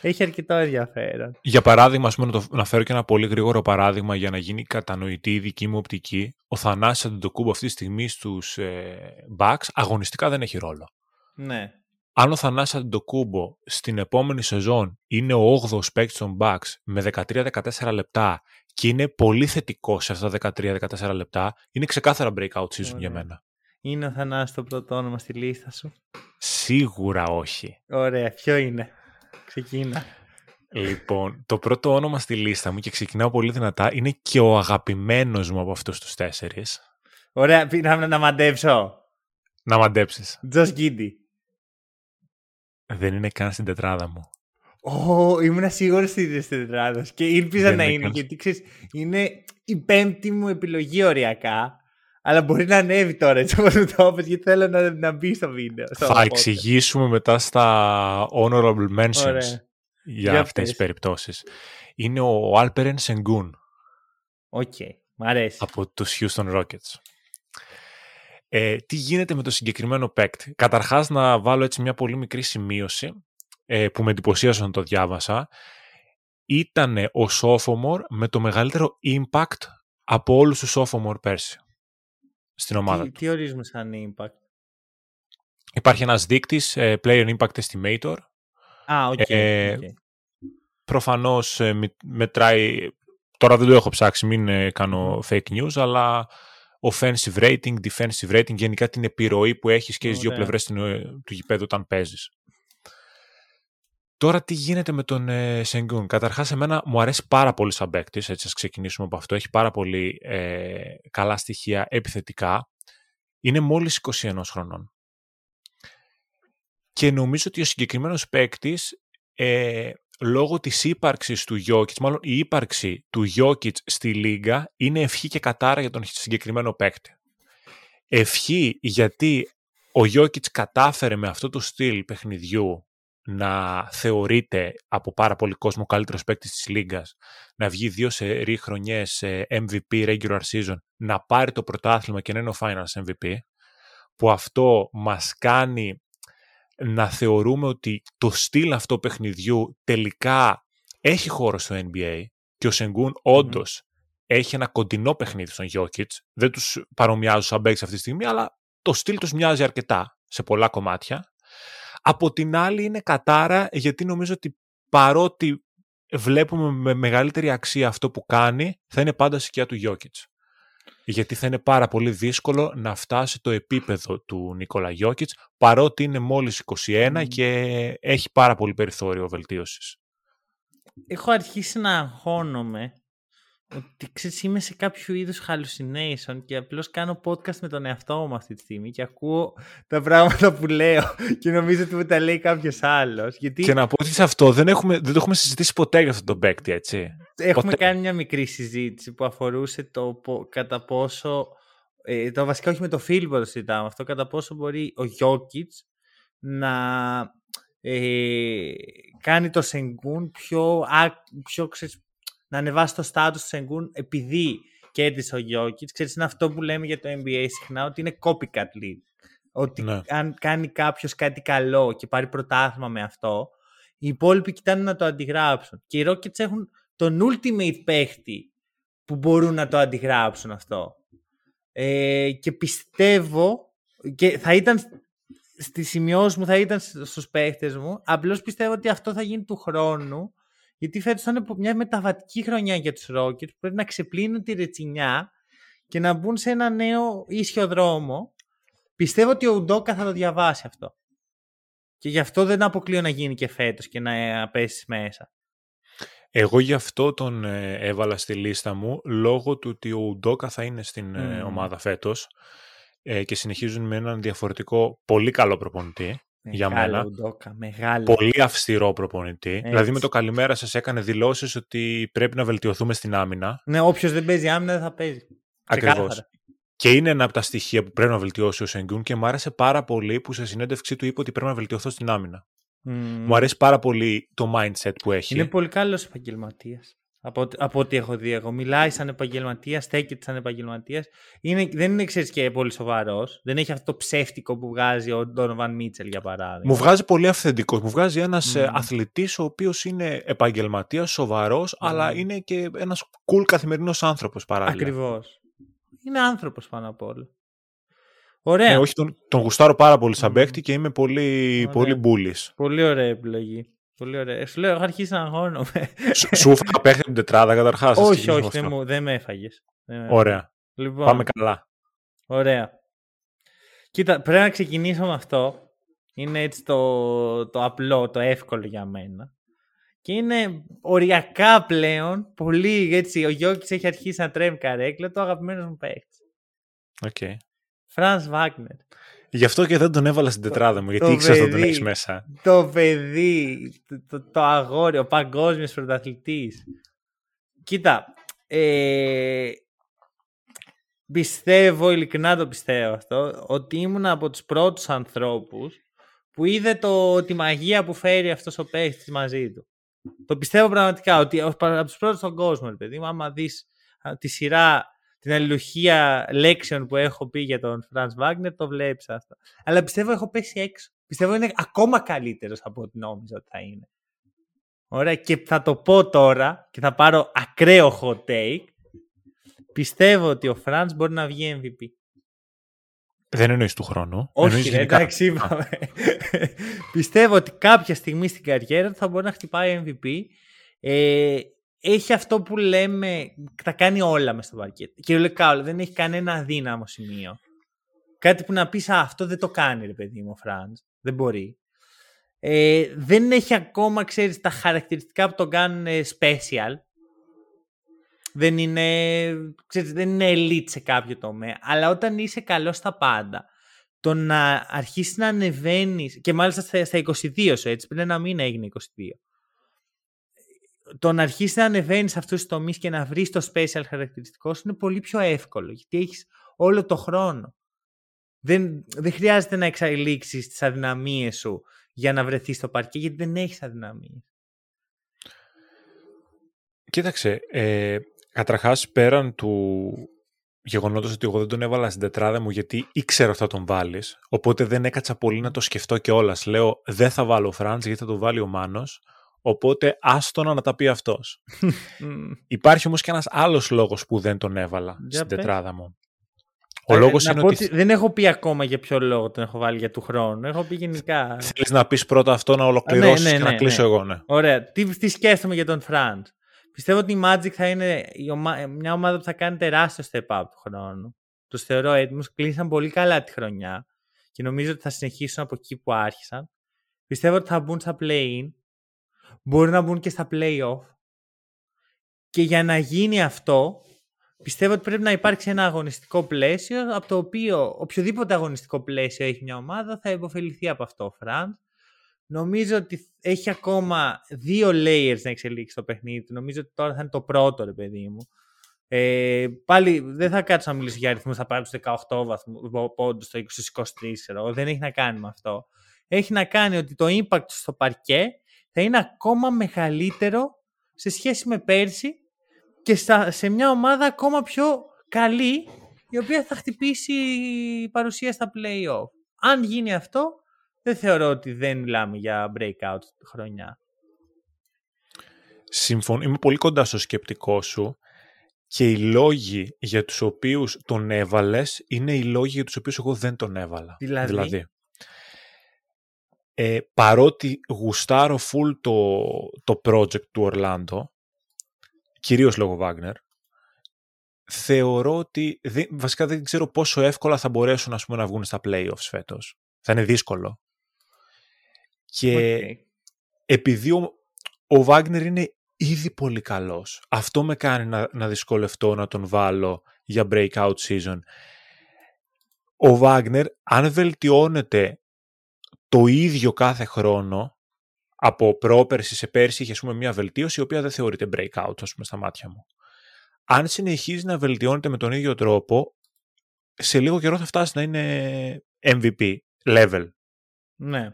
Έχει αρκετό ενδιαφέρον. Για παράδειγμα, ας πούμε, να, φέρω και ένα πολύ γρήγορο παράδειγμα για να γίνει κατανοητή η δική μου οπτική. Ο Θανάσης Αντιτοκούμπο αυτή τη στιγμή στους ε, Bucks αγωνιστικά δεν έχει ρόλο. Ναι αν ο Θανάσης Αντιτοκούμπο στην επόμενη σεζόν είναι ο 8ος παίκτης των Bucks με 13-14 λεπτά και είναι πολύ θετικός σε αυτά τα 13-14 λεπτά, είναι ξεκάθαρα breakout season για μένα. Είναι ο Θανάσης το πρώτο όνομα στη λίστα σου; Σίγουρα όχι. Ωραία, ποιο είναι; Ξεκίνα. Λοιπόν, το πρώτο όνομα στη λίστα μου και ξεκινάω πολύ δυνατά είναι και ο αγαπημένος μου από αυτούς τους τέσσερις. Ωραία, να, να μαντέψω. Να μαντέψεις. Τζος Γκίντι. Δεν είναι καν στην τετράδα μου. Ω, ήμουν σίγουρος ότι είναι στην τετράδα και ήλπιζα να είναι, γιατί ξέρεις, είναι η πέμπτη μου επιλογή οριακά. Αλλά μπορεί να ανέβει τώρα έτσι όπως το είπες, γιατί θέλω να, να μπει στο βίντεο. Στο Θα εξηγήσουμε μετά στα honorable mentions για, για αυτές τις περιπτώσεις. Είναι ο Alperen Sengun. Ok, okay. μ' αρέσει. Από τους Houston Rockets. Ε, τι γίνεται με το συγκεκριμένο παίκτη; Καταρχάς να βάλω έτσι μια πολύ μικρή σημείωση ε, που με εντυπωσίασε όταν το διάβασα. Ήταν ο sophomore με το μεγαλύτερο impact από όλους τους sophomore πέρσι στην ομάδα τι, Τι ορίζουμε σαν impact? Υπάρχει ένας δείκτης, ε, Player Impact Estimator. Α, ok. Okay, ε, Προφανώς ε, μετράει, τώρα δεν το έχω ψάξει, μην κάνω fake news, αλλά offensive rating, defensive rating, γενικά την επιρροή που έχεις και στις δύο πλευρές του γηπέδου όταν παίζεις. Τώρα τι γίνεται με τον ε, Σενγκούν; Καταρχάς, εμένα μου αρέσει πάρα πολύ σαν παίκτη, έτσι ας ξεκινήσουμε από αυτό. Έχει πάρα πολύ ε, καλά στοιχεία επιθετικά. Είναι μόλις 21 χρονών. Και νομίζω ότι ο συγκεκριμένος παίκτης, ε, λόγω της ύπαρξης του Γιώκητς, μάλλον η ύπαρξη του Γιώκητς στη Λίγκα είναι ευχή και κατάρα για τον συγκεκριμένο παίκτη. Ευχή γιατί ο Γιώκητς κατάφερε με αυτό το στυλ παιχνιδιού να θεωρείται από πάρα πολύ κόσμο ο καλύτερος παίκτης της Λίγκας, να βγει δύο σε χρονιές σε MVP regular season, να πάρει το πρωτάθλημα και να είναι ο finals MVP, που αυτό μας κάνει να θεωρούμε ότι το στυλ αυτό παιχνιδιού τελικά έχει χώρο στο NBA και ο Σενγκούν όντως έχει ένα κοντινό παιχνίδι στον Jokic. Δεν τους παρομοιάζω σαν παίκτες αυτή τη στιγμή, αλλά το στυλ τους μοιάζει αρκετά σε πολλά κομμάτια. Από την άλλη είναι κατάρα γιατί νομίζω ότι παρότι βλέπουμε με μεγαλύτερη αξία αυτό που κάνει, θα είναι πάντα σκιά του Γιώκητς. Γιατί θα είναι πάρα πολύ δύσκολο να φτάσει το επίπεδο του Νικόλα Γιώκητς, παρότι είναι μόλις 21 και έχει πάρα πολύ περιθώριο βελτίωσης. Έχω αρχίσει να αγχώνομαι ότι ξέρεις, είμαι σε κάποιο είδους hallucination και απλώς κάνω podcast με τον εαυτό μου αυτή τη στιγμή και ακούω τα πράγματα που λέω και νομίζω ότι μου τα λέει κάποιος άλλος. Γιατί... Και να πω ότι σε αυτό δεν, έχουμε, δεν το έχουμε συζητήσει ποτέ για αυτό το παίκτη, έτσι. Έχουμε κάνει μια μικρή συζήτηση που αφορούσε το κατά πόσο. Ε, το βασικά όχι με το φίλο που το συζητάμε αυτό, κατά πόσο μπορεί ο Γιώκητς να ε, κάνει το Σενγκούν πιο, πιο ξέρεις, να ανεβάσει το στάτους του Σενγκούν επειδή κέρδισε ο Γιώκητς. Ξέρεις, είναι αυτό που λέμε για το NBA συχνά, ότι είναι copycat league. Ότι ναι. αν κάνει κάποιος κάτι καλό και πάρει πρωτάθλημα με αυτό, οι υπόλοιποι κοιτάνε να το αντιγράψουν. Και οι Rockets έχουν τον ultimate παίχτη που μπορούν να το αντιγράψουν αυτό. Ε, και πιστεύω, και θα ήταν στη σημειώση μου, θα ήταν στους παίχτες μου, απλώς πιστεύω ότι αυτό θα γίνει του χρόνου γιατί φέτος θα είναι μια μεταβατική χρονιά για τους Rockets που πρέπει να ξεπλύνουν τη ρετσινιά και να μπουν σε ένα νέο ίσιο δρόμο. Πιστεύω ότι ο Ουντόκα θα το διαβάσει αυτό. Και γι' αυτό δεν αποκλείω να γίνει και φέτος και να ε, πέσει μέσα. Εγώ γι' αυτό τον ε, έβαλα στη λίστα μου λόγω του ότι ο Ουντόκα θα είναι στην ε, ομάδα φέτος και συνεχίζουν με έναν διαφορετικό πολύ καλό προπονητή για μένα. Ουντόκα, μεγάλο. Πολύ αυστηρό προπονητή. Δηλαδή με το καλημέρα σας έκανε δηλώσεις ότι πρέπει να βελτιωθούμε στην άμυνα. Ναι, όποιος δεν παίζει άμυνα δεν θα παίζει. Ακριβώς. Και είναι ένα από τα στοιχεία που πρέπει να βελτιώσει ο Σενγκούν και μου άρεσε πάρα πολύ που σε συνέντευξή του είπε ότι πρέπει να βελτιωθώ στην άμυνα. Mm. Μου αρέσει πάρα πολύ το mindset που έχει. Είναι πολύ καλός επαγγελματίας. Από, από ό,τι έχω δει εγώ. Μιλάει σαν επαγγελματίας, στέκεται σαν επαγγελματίας. δεν είναι ξέρεις και πολύ σοβαρός. Δεν έχει αυτό το ψεύτικο που βγάζει ο Ντόνοβαν Μίτσελ για παράδειγμα. Μου βγάζει πολύ αυθεντικός. Μου βγάζει ένας mm. αθλητής ο οποίος είναι επαγγελματίας, σοβαρός, αλλά είναι και ένας cool καθημερινός άνθρωπος παράλληλα. Ακριβώς. Είναι άνθρωπος πάνω απ' όλα. Ωραία. Ναι, όχι, τον, τον γουστάρω πάρα πολύ σαν παίκτη και είμαι πολύ, πολύ μπούλης. Πολύ ωραία επιλογή. Πολύ ωραία. Σου λέω, έχω αρχίσει να αγχώνομαι. Σου έφαγα παίχτη την τετράδα καταρχάς. Όχι, όχι, δεν, μου, δεν με έφαγες. Ωραία. Λοιπόν, Πάμε καλά. Ωραία. Κοίτα, πρέπει να ξεκινήσω με αυτό. Είναι έτσι το, το απλό, το εύκολο για μένα. Και είναι οριακά πλέον, πολύ έτσι, ο Γιώκης έχει αρχίσει να τρέμει καρέκλα, το αγαπημένος μου παίχτης. Οκ. Okay. Franz Wagner. Γι' αυτό και δεν τον έβαλα στην τετράδα μου, γιατί ήξερα ότι τον έχεις μέσα. Το παιδί, το, το, αγόρι, ο παγκόσμιος πρωταθλητής. Κοίτα, ε, πιστεύω, ειλικρινά το πιστεύω αυτό, ότι ήμουν από τους πρώτους ανθρώπους που είδε το, τη μαγεία που φέρει αυτός ο παίχτης μαζί του. Το πιστεύω πραγματικά, ότι από τους πρώτους στον κόσμο, παιδί μου, άμα δεις τη σειρά την αλληλουχία λέξεων που έχω πει για τον Φραντ Βάγνερ, το βλέπεις αυτό. Αλλά πιστεύω έχω πέσει έξω. Πιστεύω είναι ακόμα καλύτερος από ό,τι νόμιζα ότι θα είναι. Ωραία, και θα το πω τώρα και θα πάρω ακραίο hot take. Πιστεύω ότι ο Φραντ μπορεί να βγει MVP. Δεν εννοείς του χρόνου. Όχι, ρε, εντάξει, είπαμε. Πιστεύω ότι κάποια στιγμή στην καριέρα του θα μπορεί να χτυπάει MVP. Ε, έχει αυτό που λέμε, τα κάνει όλα μες στο παρκέτ. Κυριολεκτικά όλα, δεν έχει κανένα αδύναμο σημείο. Κάτι που να πεις, αυτό δεν το κάνει ρε παιδί μου ο Φραντς. Δεν μπορεί. Ε, δεν έχει ακόμα, ξέρεις, τα χαρακτηριστικά που τον κάνουν special. Δεν είναι, ξέρεις, δεν είναι elite σε κάποιο τομέα. Αλλά όταν είσαι καλός στα πάντα, το να αρχίσεις να ανεβαίνεις, και μάλιστα στα 22 σου, έτσι, πριν ένα μήνα έγινε 22. Το να αρχίσεις να ανεβαίνεις σε αυτούς τους τομείς και να βρεις το special χαρακτηριστικό σου είναι πολύ πιο εύκολο. Γιατί έχεις όλο το χρόνο. Δεν, δεν χρειάζεται να εξελίξεις τις αδυναμίες σου για να βρεθείς στο παρκέ, γιατί δεν έχεις αδυναμίες. Κοίταξε, ε, καταρχάς πέραν του γεγονότος ότι εγώ δεν τον έβαλα στην τετράδα μου γιατί ήξερα ότι θα τον βάλεις, οπότε δεν έκατσα πολύ να το σκεφτώ και όλα. Λέω δεν θα βάλω ο Φραντς γιατί θα το βάλει ο Μάνος, οπότε άστονα να τα πει αυτός. Υπάρχει όμως και ένας άλλος λόγος που δεν τον έβαλα στην τετράδα μου. Ο λόγος είναι ότι... Δεν έχω πει ακόμα για ποιο λόγο τον έχω βάλει για του χρόνου. Έχω πει γενικά. Θέλεις να πεις πρώτα αυτό να ολοκληρώσεις ναι, ναι, και να ναι, κλείσω εγώ, ναι. Ωραία. Τι, τι σκέφτομαι για τον Φραντ. Πιστεύω ότι η Magic θα είναι μια ομάδα που θα κάνει τεράστιο step up του χρόνου. Του θεωρώ έτοιμου. Κλείσαν πολύ καλά τη χρονιά και νομίζω ότι θα συνεχίσουν από εκεί που άρχισαν. Πιστεύω ότι θα μπουν στα play-in. Μπορεί να μπουν και στα play-off. Και για να γίνει αυτό, πιστεύω ότι πρέπει να υπάρξει ένα αγωνιστικό πλαίσιο από το οποίο οποιοδήποτε αγωνιστικό πλαίσιο έχει μια ομάδα θα υποφεληθεί από αυτό ο Φραντ. Νομίζω ότι έχει ακόμα δύο layers να εξελίξει το παιχνίδι του. Νομίζω ότι τώρα θα είναι το πρώτο, ρε παιδί μου. Ε, πάλι δεν θα κάτσω να μιλήσω για αριθμούς, θα πάρει τους 18 βαθμού πόντους στο 20-23, ξέρω. Δεν έχει να κάνει με αυτό. Έχει να κάνει ότι το impact στο παρκέ θα είναι ακόμα μεγαλύτερο σε σχέση με πέρσι και σε μια ομάδα ακόμα πιο καλή η οποία θα χτυπήσει παρουσία στα play-off. Αν γίνει αυτό, δεν θεωρώ ότι δεν μιλάμε για breakout χρονιά. Συμφωνώ. Είμαι πολύ κοντά στο σκεπτικό σου και οι λόγοι για τους οποίους τον έβαλες είναι οι λόγοι για τους οποίους εγώ δεν τον έβαλα. Δηλαδή, δηλαδή ε, παρότι γουστάρω full το, το project του Ορλάντο, κυρίως λόγω Wagner, θεωρώ ότι βασικά δεν ξέρω πόσο εύκολα θα μπορέσουν ας πούμε, να βγουν στα playoffs φέτος. Θα είναι δύσκολο. Και επειδή ο, ο Wagner είναι ήδη πολύ καλός, αυτό με κάνει να, να δυσκολευτώ να τον βάλω για breakout season. Ο Wagner, αν βελτιώνεται το ίδιο κάθε χρόνο, από πρόπερση σε πέρσι είχε πούμε, μια βελτίωση η οποία δεν θεωρείται breakout ας πούμε, στα μάτια μου. Αν συνεχίζει να βελτιώνεται με τον ίδιο τρόπο, σε λίγο καιρό θα φτάσει να είναι MVP level. Ναι.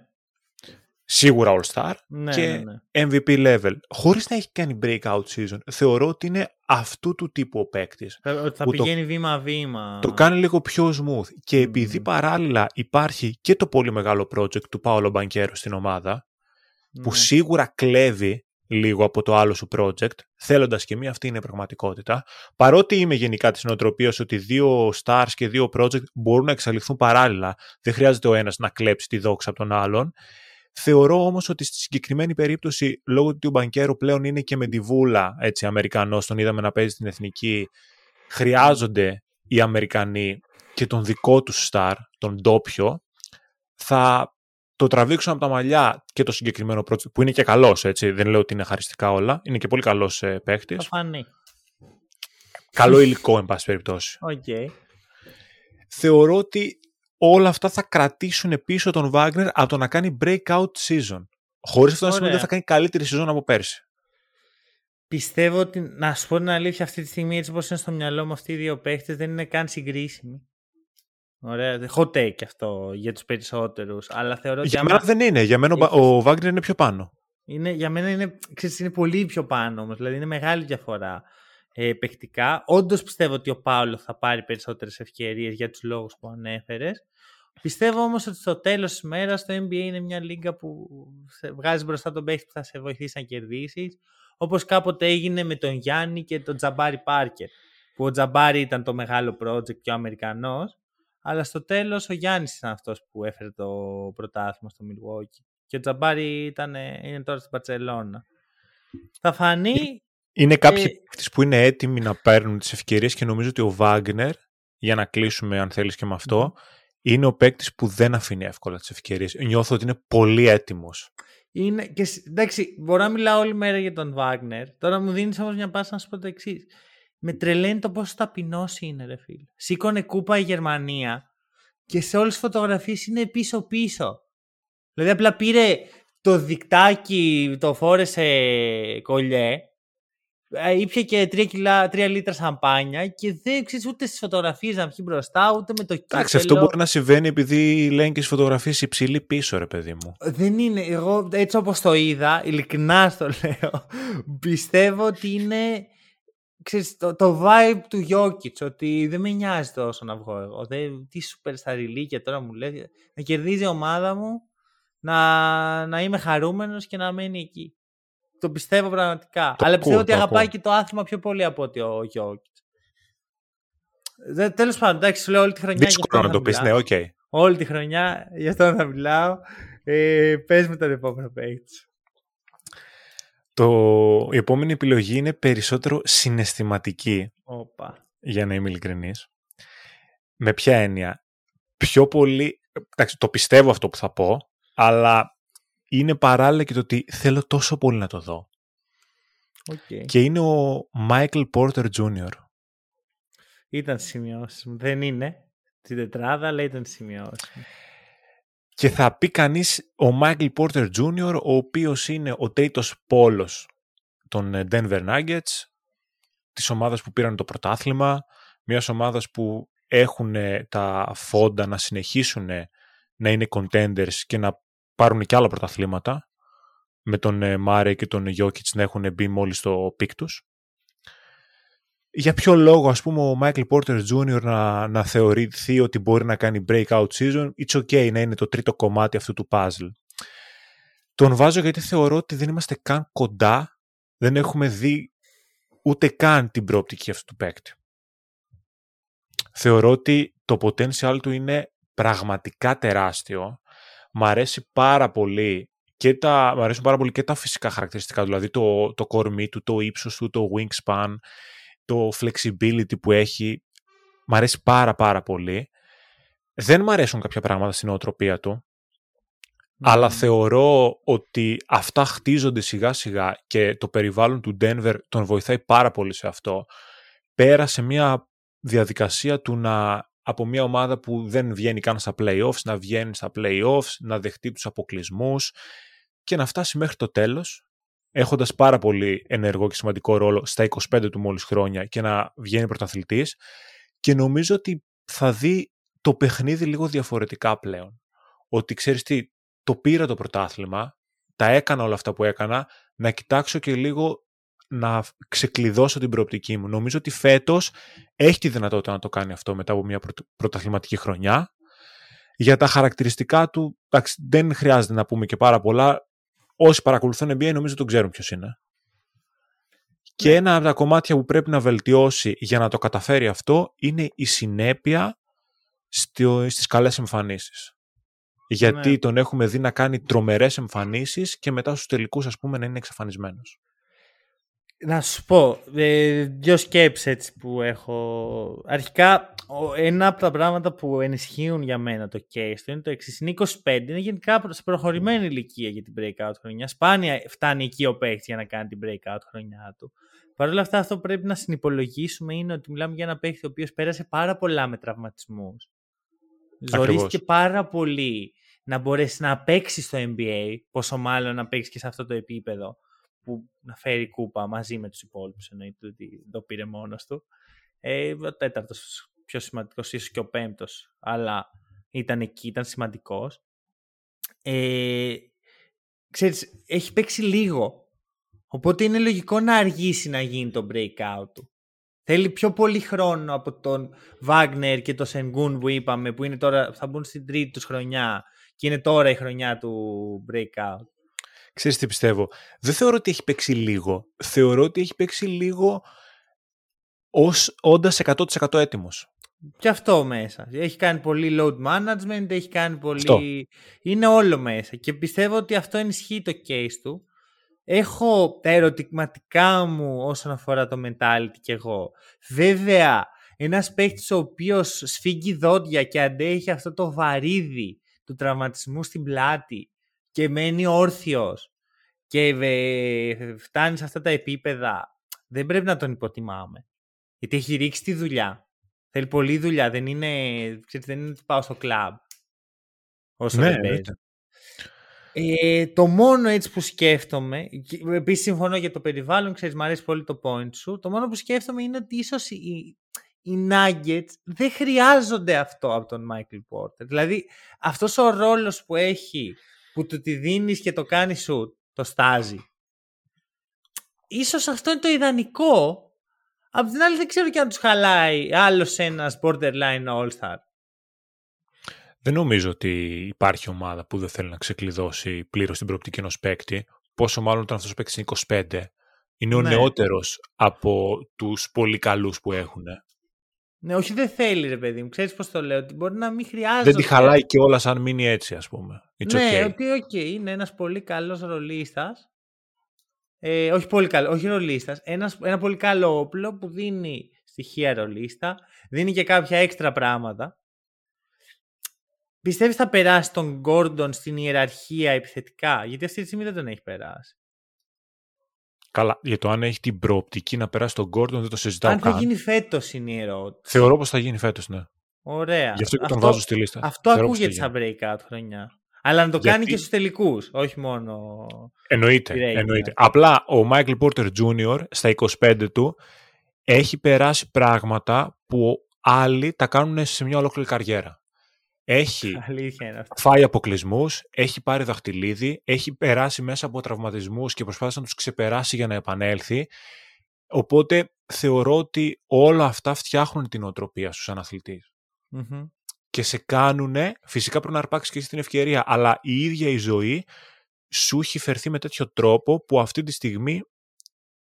Σίγουρα All-Star ναι, και ναι, ναι. MVP level. Χωρίς να έχει κάνει breakout season. Θεωρώ ότι είναι αυτού του τύπου ο παίκτης. Ότι θα πηγαίνει βήμα-βήμα. Το κάνει λίγο πιο smooth. Και επειδή παράλληλα υπάρχει και το πολύ μεγάλο project του Πάολο Μπανκέρο στην ομάδα, που ναι. σίγουρα κλέβει λίγο από το άλλο σου project, θέλοντας και μία αυτή είναι πραγματικότητα. Παρότι είμαι γενικά της νοοτροπίας ότι δύο stars και δύο project μπορούν να εξαλειφθούν παράλληλα, δεν χρειάζεται ο ένας να κλέψει τη δόξα από τον άλλον. Θεωρώ όμως ότι στη συγκεκριμένη περίπτωση, λόγω ότι ο Μπανκέρο πλέον είναι και με τη βούλα έτσι, Αμερικανός, τον είδαμε να παίζει στην εθνική, χρειάζονται οι Αμερικανοί και τον δικό τους star, τον ντόπιο, θα το τραβήξουν από τα μαλλιά και το συγκεκριμένο project, που είναι και καλός, έτσι. Δεν λέω ότι είναι χαριστικά όλα. Είναι και πολύ καλός ε, παίχτης. Θα φανεί. Καλό υλικό, εν πάση περιπτώσει. Okay. Θεωρώ ότι όλα αυτά θα κρατήσουν πίσω τον Wagner από το να κάνει breakout season. Χωρίς αυτό να σημαίνει ότι θα κάνει καλύτερη season από πέρσι. Πιστεύω ότι, να σου πω την αλήθεια, αυτή τη στιγμή έτσι όπως είναι στο μυαλό μου αυτοί οι δύο παίχτες δεν είναι καν συγκρίσιμοι. Ωραία, hot take αυτό για τους περισσότερους. Αλλά θεωρώ για μένα δεν είναι. Για μένα ο Βάγκνερ είναι πιο πάνω. Είναι, για μένα είναι, ξέρεις, είναι πολύ πιο πάνω όμως. Δηλαδή είναι μεγάλη διαφορά ε, παιχτικά. Όντως πιστεύω ότι ο Πάολο θα πάρει περισσότερες ευκαιρίες για τους λόγους που ανέφερες. Πιστεύω όμως ότι στο τέλος της μέρας το NBA είναι μια λίγα που βγάζει μπροστά τον παίχτη που θα σε βοηθήσει να κερδίσεις. Όπως κάποτε έγινε με τον Γιάννη και τον Τζαμπάρι Πάρκερ. Που ο Τζαμπάρι ήταν το μεγάλο project και ο Αμερικανός αλλά στο τέλος ο Γιάννης ήταν αυτός που έφερε το πρωτάθλημα στο Milwaukee. Και ο Τζαμπάρι ήταν, είναι τώρα στην Παρσελώνα. Θα φανεί. Είναι κάποιοι ε... που είναι έτοιμοι να παίρνουν τις ευκαιρίες και νομίζω ότι ο Βάγκνερ, για να κλείσουμε αν θέλεις και με αυτό, είναι ο παίκτης που δεν αφήνει εύκολα τις ευκαιρίες. Νιώθω ότι είναι πολύ έτοιμος. Είναι, και, εντάξει, μπορώ να μιλάω όλη μέρα για τον Βάγνερ. Τώρα μου δίνεις όμως μια πάσα να σου πω το εξής. Με τρελαίνει το πόσο ταπεινός είναι, ρε φίλε. Σήκωνε κούπα η Γερμανία και σε όλες τις φωτογραφίες είναι πίσω-πίσω. Δηλαδή απλά πήρε το δικτάκι, το φόρεσε κολλιέ, ε, ήπια και 3, κιλά, 3 λίτρα σαμπάνια και δεν ξέρεις ούτε στις φωτογραφίες να βγει μπροστά, ούτε με το κύπελο. Εντάξει, αυτό μπορεί να συμβαίνει επειδή λένε και στις φωτογραφίες υψηλή πίσω, ρε παιδί μου. Δεν είναι. Εγώ έτσι όπως το είδα, ειλικρινά το λέω, πιστεύω ότι είναι ξέρεις, το, το vibe του Jokic, ότι δεν με νοιάζει τόσο να βγω εγώ. Δεν, τι σούπερ στα ρηλίκια τώρα μου λέει. Να κερδίζει η ομάδα μου, να, να είμαι χαρούμενος και να μένει εκεί. Το πιστεύω πραγματικά. Το Αλλά πιστεύω ακούω, ότι το αγαπάει ακούω. και το άθλημα πιο πολύ από ότι ο Jokic. Τέλος πάντων, εντάξει, σου λέω όλη τη χρονιά. γι' Δύσκολο αυτό να το πεις, μιλάω. ναι, οκ. Όλη τη χρονιά, γι' αυτό θα μιλάω. Ε, πες με τον επόμενο παίκτη. Το... Η επόμενη επιλογή είναι περισσότερο συναισθηματική, Όπα. για να είμαι ειλικρινής. Με ποια έννοια; Πιο πολύ, εντάξει, το πιστεύω αυτό που θα πω, αλλά είναι παράλληλα και το ότι θέλω τόσο πολύ να το δω. Okay. Και είναι ο Michael Porter Jr. Ήταν σημειώσεις μου. Δεν είναι στην τετράδα, αλλά ήταν σημειώσεις μου. Και θα πει κανείς ο Michael Porter Jr. ο οποίος είναι ο τρίτος πόλος των ε, Denver Nuggets, της ομάδας που πήραν το πρωτάθλημα, μιας ομάδας που έχουν ε, τα φόντα να συνεχίσουν ε, να είναι contenders και να πάρουν και άλλα πρωταθλήματα, με τον ε, Μάρε και τον Jokic να έχουν μπει μόλις στο peak τους. Για ποιο λόγο, ας πούμε, ο Michael Porter Jr. να, να θεωρηθεί ότι μπορεί να κάνει breakout season, it's okay να είναι το τρίτο κομμάτι αυτού του puzzle. Τον βάζω γιατί θεωρώ ότι δεν είμαστε καν κοντά, δεν έχουμε δει ούτε καν την προοπτική αυτού του παίκτη. Θεωρώ ότι το potential του είναι πραγματικά τεράστιο. Μ' αρέσει πάρα πολύ και τα, μ' αρέσουν πάρα πολύ και τα φυσικά χαρακτηριστικά, δηλαδή το, το κορμί του, το ύψος του, το wingspan, το flexibility που έχει. Μ' αρέσει πάρα πάρα πολύ. Δεν μ' αρέσουν κάποια πράγματα στην νοοτροπία του, αλλά θεωρώ ότι αυτά χτίζονται σιγά σιγά και το περιβάλλον του Denver τον βοηθάει πάρα πολύ σε αυτό. Πέρασε μια διαδικασία του να από μια ομάδα που δεν βγαίνει καν στα playoffs, να βγαίνει στα playoffs, να δεχτεί τους αποκλεισμούς και να φτάσει μέχρι το τέλος, έχοντας πάρα πολύ ενεργό και σημαντικό ρόλο στα 25 του μόλις χρόνια και να βγαίνει πρωταθλητής και νομίζω ότι θα δει το παιχνίδι λίγο διαφορετικά πλέον. Ότι ξέρεις τι, το πήρα το πρωτάθλημα, τα έκανα όλα αυτά που έκανα, να κοιτάξω και λίγο να ξεκλειδώσω την προοπτική μου. Νομίζω ότι φέτος έχει τη δυνατότητα να το κάνει αυτό μετά από μια πρωτο- πρωταθληματική χρονιά. Για τα χαρακτηριστικά του, εντάξει, δεν χρειάζεται να πούμε και πάρα πολλά. Όσοι παρακολουθούν NBA νομίζω τον ξέρουν ποιος είναι. Και ένα από τα κομμάτια που πρέπει να βελτιώσει για να το καταφέρει αυτό είναι η συνέπεια στο, στις καλές εμφανίσεις. Γιατί Ναι. τον έχουμε δει να κάνει τρομερές εμφανίσεις και μετά στους τελικούς ας πούμε να είναι εξαφανισμένος. Να σου πω, ε, δύο σκέψεις έτσι που έχω. Αρχικά, ο- ένα από τα πράγματα που ενισχύουν για μένα το case του είναι το εξής. Είναι 25, είναι γενικά σε προχωρημένη ηλικία για την breakout χρονιά. Σπάνια φτάνει εκεί ο παίκτης για να κάνει την breakout χρονιά του. Παρ' όλα αυτά, αυτό που πρέπει να συνυπολογίσουμε είναι ότι μιλάμε για ένα παίκτη ο οποίος πέρασε πάρα πολλά με τραυματισμούς. Ζορίστηκε πάρα πολύ να μπορέσει να παίξει στο NBA, πόσο μάλλον να παίξει και σε αυτό το επίπεδο που να φέρει κούπα μαζί με τους υπόλοιπους εννοείται ότι δεν το πήρε μόνος του. Ε, ο τέταρτος πιο σημαντικός, ίσως και ο πέμπτος, αλλά ήταν εκεί, ήταν σημαντικός. Ε, ξέρεις, έχει παίξει λίγο, οπότε είναι λογικό να αργήσει να γίνει το breakout του. Θέλει πιο πολύ χρόνο από τον Wagner και τον Sengun που είπαμε, που είναι τώρα, θα μπουν στην τρίτη τους χρονιά και είναι τώρα η χρονιά του breakout. Ξέρεις τι πιστεύω; Δεν θεωρώ ότι έχει παίξει λίγο. Θεωρώ ότι έχει παίξει λίγο ως όντας 100% έτοιμος. Και αυτό μέσα. Έχει κάνει πολύ load management, έχει κάνει πολύ... Αυτό. Είναι όλο μέσα. Και πιστεύω ότι αυτό ενισχύει το case του. Έχω τα ερωτηματικά μου όσον αφορά το mentality κι εγώ. Βέβαια, ένας παίχτης ο οποίος σφίγγει δόντια και αντέχει αυτό το βαρύδι του τραυματισμού στην πλάτη και μένει όρθιος και ε, φτάνει σε αυτά τα επίπεδα, δεν πρέπει να τον υποτιμάμε. Γιατί έχει ρίξει τη δουλειά. Θέλει πολλή δουλειά. Δεν είναι, ξέρετε, δεν είναι ότι πάω στο κλαμπ. Όσο Ναι, δεν παίζει. Ε, το μόνο έτσι που σκέφτομαι, επίσης συμφωνώ για το περιβάλλον, ξέρεις, μου αρέσει πολύ το point σου, το μόνο που σκέφτομαι είναι ότι ίσως οι, οι Nuggets δεν χρειάζονται αυτό από τον Michael Porter. Δηλαδή, αυτός ο ρόλος που έχει, που του τη δίνεις και το κάνεις σου, το στάζει. Ίσως αυτό είναι το ιδανικό. Απ' την άλλη δεν ξέρω και αν τους χαλάει άλλος ένας borderline all-star. Δεν νομίζω ότι υπάρχει ομάδα που δεν θέλει να ξεκλειδώσει πλήρως την προοπτική ενός παίκτη. Πόσο μάλλον όταν αυτός ο παίκτης είναι 25. Είναι ο Ναι. νεότερος από τους πολύ καλούς που έχουν. Ναι, όχι δεν θέλει ρε παιδί μου. Ξέρεις πώς το λέω, ότι μπορεί να μην χρειάζεται. Δεν τη χαλάει και όλα αν μείνει έτσι, ας πούμε. It's ναι, okay. ότι οκ, είναι ένας πολύ καλός ρολίστας. Ε, όχι πολύ καλό, όχι ρολίστας. Ένας, ένα πολύ καλό όπλο που δίνει στοιχεία ρολίστα. Δίνει και κάποια έξτρα πράγματα. Πιστεύεις θα περάσει τον Γκόρντον στην ιεραρχία επιθετικά, γιατί αυτή τη στιγμή δεν τον έχει περάσει. Καλά, για το αν έχει την προοπτική να περάσει τον Gordon δεν το συζητάω Αν θα καν. γίνει φέτος είναι η ερώτηση. Θεωρώ πως θα γίνει φέτος, ναι. Ωραία. Γι' αυτό και τον βάζω στη λίστα. Αυτό Θεωρώ πως θα ακούγεται σαν γίνει. breakout χρονιά. Αλλά να το κάνει Γιατί- και στους τελικούς, όχι μόνο... Εννοείται, Great, εννοείται. ναι. Απλά ο Michael Porter Jr. στα 25 του έχει περάσει πράγματα που άλλοι τα κάνουν σε μια ολόκληρη καριέρα. Έχει Αλήθεια είναι αυτό. φάει αποκλεισμούς, έχει πάρει δαχτυλίδι, έχει περάσει μέσα από τραυματισμούς και προσπάθησε να τους ξεπεράσει για να επανέλθει. Οπότε θεωρώ ότι όλα αυτά φτιάχνουν την οτροπία σου σαν αθλητής. Μμμ. Και σε κάνουν, φυσικά πρέπει να αρπάξεις και εσύ την ευκαιρία, αλλά η ίδια η ζωή σου έχει φερθεί με τέτοιο τρόπο που αυτή τη στιγμή